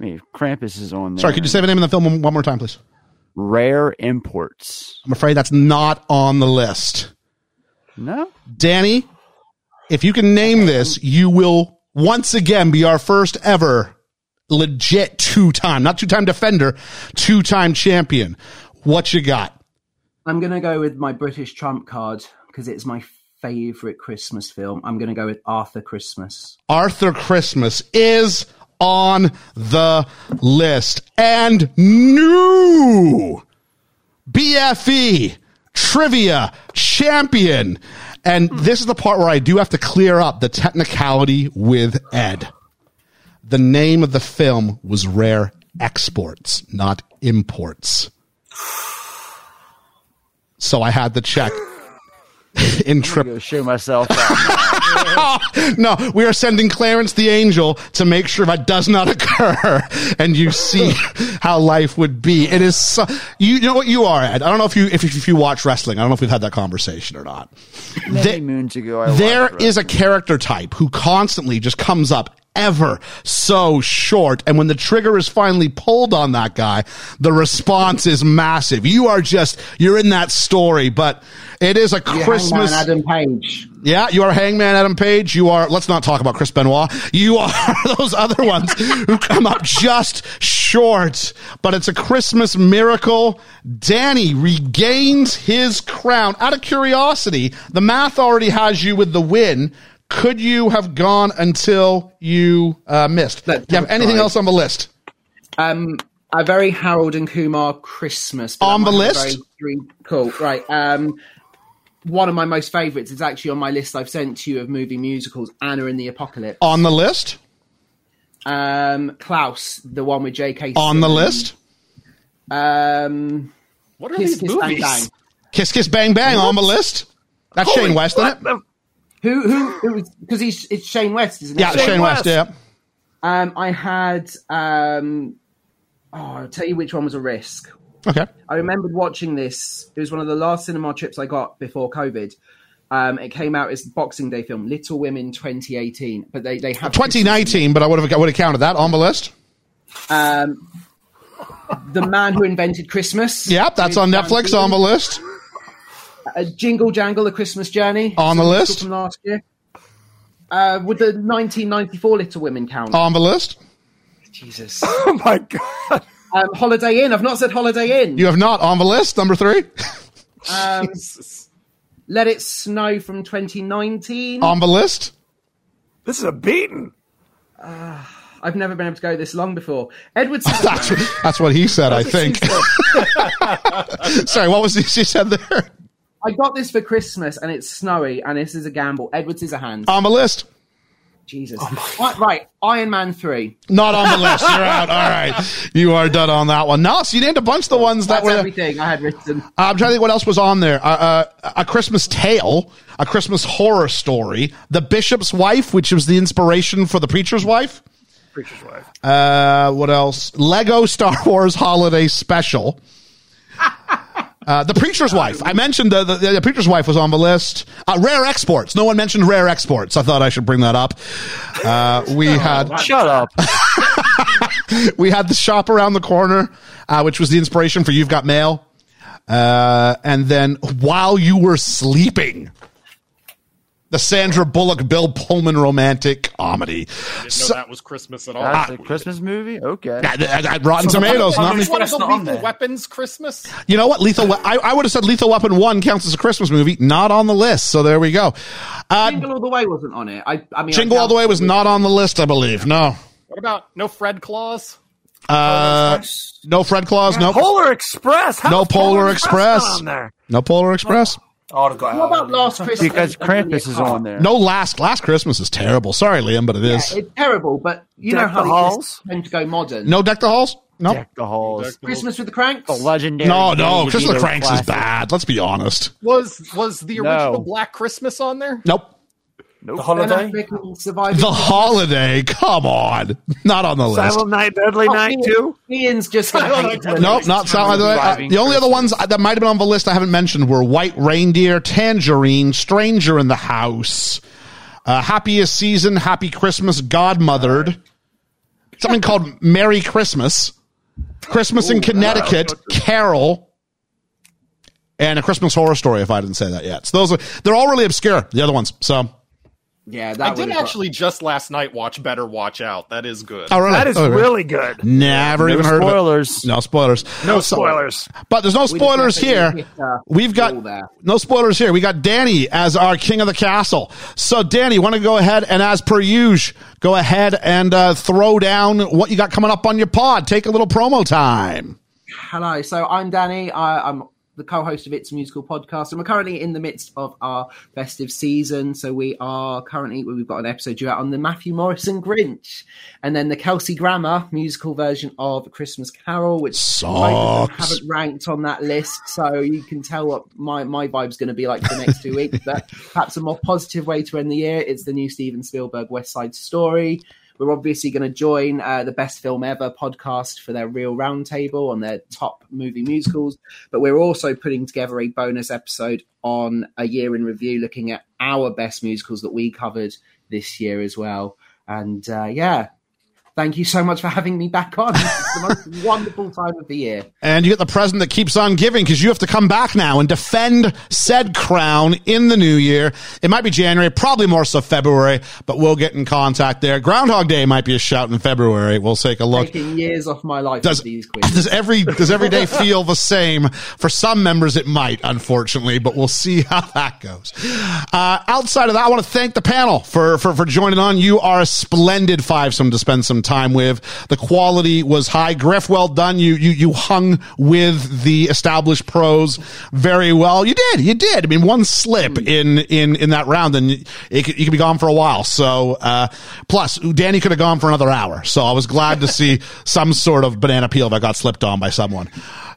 I mean, Krampus is on there. Sorry, could you say the name of the film one more time, please? Rare imports. I'm afraid that's not on the list. No. Danny, if you can name this, you will once again be our first ever legit two time, not two time defender, two time champion. What you got? I'm going to go with my British trump card because it's my favorite Christmas film. I'm going to go with Arthur Christmas. Arthur Christmas is on the list. And new BFE trivia champion. And this is the part where I do have to clear up the technicality with Ed. The name of the film was Rare Exports, not Imports. So I had to check [LAUGHS] in trip. Show myself [LAUGHS] no, we are sending Clarence the Angel to make sure that does not occur, [LAUGHS] and you see how life would be. It is so, you know what you are, Ed. I don't know if you if, if you watch wrestling. I don't know if we've had that conversation or not. Many There- moons ago, I there is a character type who constantly just comes up ever so short. And when the trigger is finally pulled on that guy, the response is massive. You are just, you're in that story, but it is a You're Christmas. Hangman Adam Page. Yeah, you are Hangman Adam Page. You are, let's not talk about Chris Benoit. You are [LAUGHS] those other ones who come up just short, but it's a Christmas miracle. Danny regains his crown. Out of curiosity, the math already has you with the win. Could you have gone until you uh, missed? Do you have have anything try. else on the list? Um, a very Harold and Kumar Christmas On the list? very dream- cool, right? Um, one of my most favourites is actually on my list I've sent to you of movie musicals. Anna and the Apocalypse. On the list? Um, Klaus, the one with J.K. On the list? Um, What are Kiss these Kiss movies? Bang. Kiss Kiss Bang Bang on the list? That's Holy- Shane West, isn't it? the- Who who who was because he's it's Shane West, isn't it? Yeah, Shane Shane West, West. yeah. Um, I had um, oh, I'll tell you which one was a risk. Okay. I remembered watching this. It was one of the last cinema trips I got before COVID. Um, it came out as Boxing Day film, Little Women 2018. But they, they have 2019, but I would have I would have counted that on the list. Um, the Man Who Invented Christmas. Yep, that's on Netflix on the list. Uh, Jingle Jangle: A Christmas Journey On the It's a musical list. from last year. Uh, would the 1994 Little Women count? On the list. Jesus. [LAUGHS] Oh my god. Um, Holiday Inn. I've not said Holiday Inn. You have not on the list. Number three. Um, [LAUGHS] Let It Snow from 2019. on the list. This is a beating. I've never been able to go this long before. Edward [LAUGHS] That's, Scissorhands. that's what he said, I think. Sorry, what was he, she said there? I got this for Christmas and it's snowy and this is a gamble. Edward Scissorhands. On the list. Jesus. right, right, Iron Man 3. Not on the list. You're out. All right. You are done on that one. No, so you named a bunch of the ones that That's were. everything I had written. Uh, I'm trying to think what else was on there. Uh, uh, a Christmas Tale, a Christmas horror story, The Bishop's Wife, which was the inspiration for The Preacher's Wife. Preacher's wife. Uh, what else? Lego Star [LAUGHS] Wars Holiday Special. Uh, the Preacher's Wife. I mentioned the, the, the Preacher's Wife was on the list. Uh, rare exports. No one mentioned rare exports. I thought I should bring that up. Uh, we [LAUGHS] had Shut up. [LAUGHS] we had the shop around the corner, uh, which was the inspiration for You've Got Mail. Uh, and then while you were sleeping, the Sandra Bullock Bill Pullman romantic comedy. Didn't So- that was Christmas at all. That's a Christmas movie? Okay. At- at- at Rotten Tomatoes, not me. It's one of the That's not on Lethal there. Weapons Christmas. You know what? Lethal. We- I, I would have said Lethal Weapon One counts as a Christmas movie, not on the list. So there we go. Uh, Jingle All the Way wasn't on it. I, I mean, Jingle I All the Way was not on the list, I believe. No. What about no Fred Claus? Uh, no Fred Claus. No. Polar Express. How No is Polar Express. not on there? No Polar Express. I would have got What about Last Christmas? Because and Krampus is on there. No Last Last Christmas is terrible. Sorry, Liam, but it Yeah, is. it's terrible, but you Deck know how the they Halls? just tend to go modern. No Deck the Halls. No. Deck the halls. Christmas with the Cranks. The legendary. No, no. Christmas Christmas the Cranks is bad. Let's be honest. Was was the No. original Black Christmas on there? Nope. The holiday? Affleck Surviving The Holiday. Come on. [LAUGHS] Not on the list. Silent Night, Deadly Oh, Night Ian- too. Ian's just Silent Night, hate Deadly it. Nope, not Silent Night. Uh, the only other ones that might have been on the list I haven't mentioned were White Reindeer, Tangerine, Stranger in the House, uh, Happiest Season, Happy Christmas, Godmothered, something called Merry Christmas, Christmas in Connecticut, Carol, and a Christmas Horror Story. If I didn't say that yet, so those are they're all really obscure. The other ones, so Yeah, that I did have got- actually just last night watch Better Watch Out. That is good. oh really? That is Oh, really good. Never No even heard of spoilers. No spoilers. No So- spoilers. But there's no spoilers definitely here. hit, uh, We've got no spoilers here. We got Danny as our king of the castle. So, Danny, want to go ahead and, as per usual, go ahead and uh, throw down what you got coming up on your pod. Take a little promo time. Hello, so I'm Danny. I, I'm the co-host of It's a Musical podcast, and we're currently in the midst of our festive season. So we are currently we've got an episode due out on the Matthew Morrison Grinch, and then the Kelsey Grammer musical version of Christmas Carol, which I haven't ranked on that list. So you can tell what my my vibe's going to be like for the next two weeks. But perhaps a more positive way to end the year. It's the new Steven Spielberg West Side Story. We're obviously going to join uh, the Best Film Ever podcast for their real roundtable on their top movie musicals. But we're also putting together a bonus episode on a year in review, looking at our best musicals that we covered this year as well. And uh, yeah, thank you so much for having me back on. It's the most [LAUGHS] wonderful time of the year. And you get the present that keeps on giving because you have to come back now and defend said crown in the new year. It might be January, probably more so February, but we'll get in contact there. Groundhog Day might be a shout in February. We'll take a look. Taking years off my life Does, these [LAUGHS] does every does every day feel the same? For some members, it might, unfortunately, but we'll see [LAUGHS] how that goes. Uh, outside of that, I want to thank the panel for, for for joining on. You are a splendid fivesome to spend some time with. The quality was high. Griff, well done. You you you hung with the established pros very well. You did, you did. I mean, one slip in in in that round, and it could, you could be gone for a while. So, uh, plus Danny could have gone for another hour. So I was glad to [LAUGHS] see some sort of banana peel that got slipped on by someone.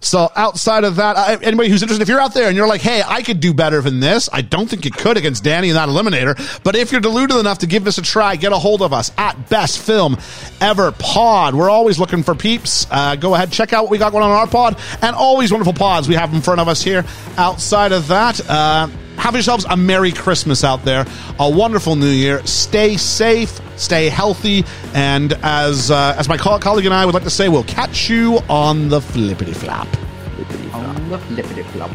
So outside of that, uh, anybody who's interested, if you're out there and you're like, hey, I could do better than this, I don't think you could against Danny in that eliminator. But if you're deluded enough to give this a try, get a hold of us at Best Film Ever Pod. We're always looking for peeps. Uh, go ahead, check out what we got going on our pod, and always wonderful pods we have in front of us here. Outside of that, uh, have yourselves a Merry Christmas out there, a wonderful New Year. Stay safe, stay healthy, and as uh, as my colleague and I would like to say, we'll catch you on the flippity flap. On the flippity flop.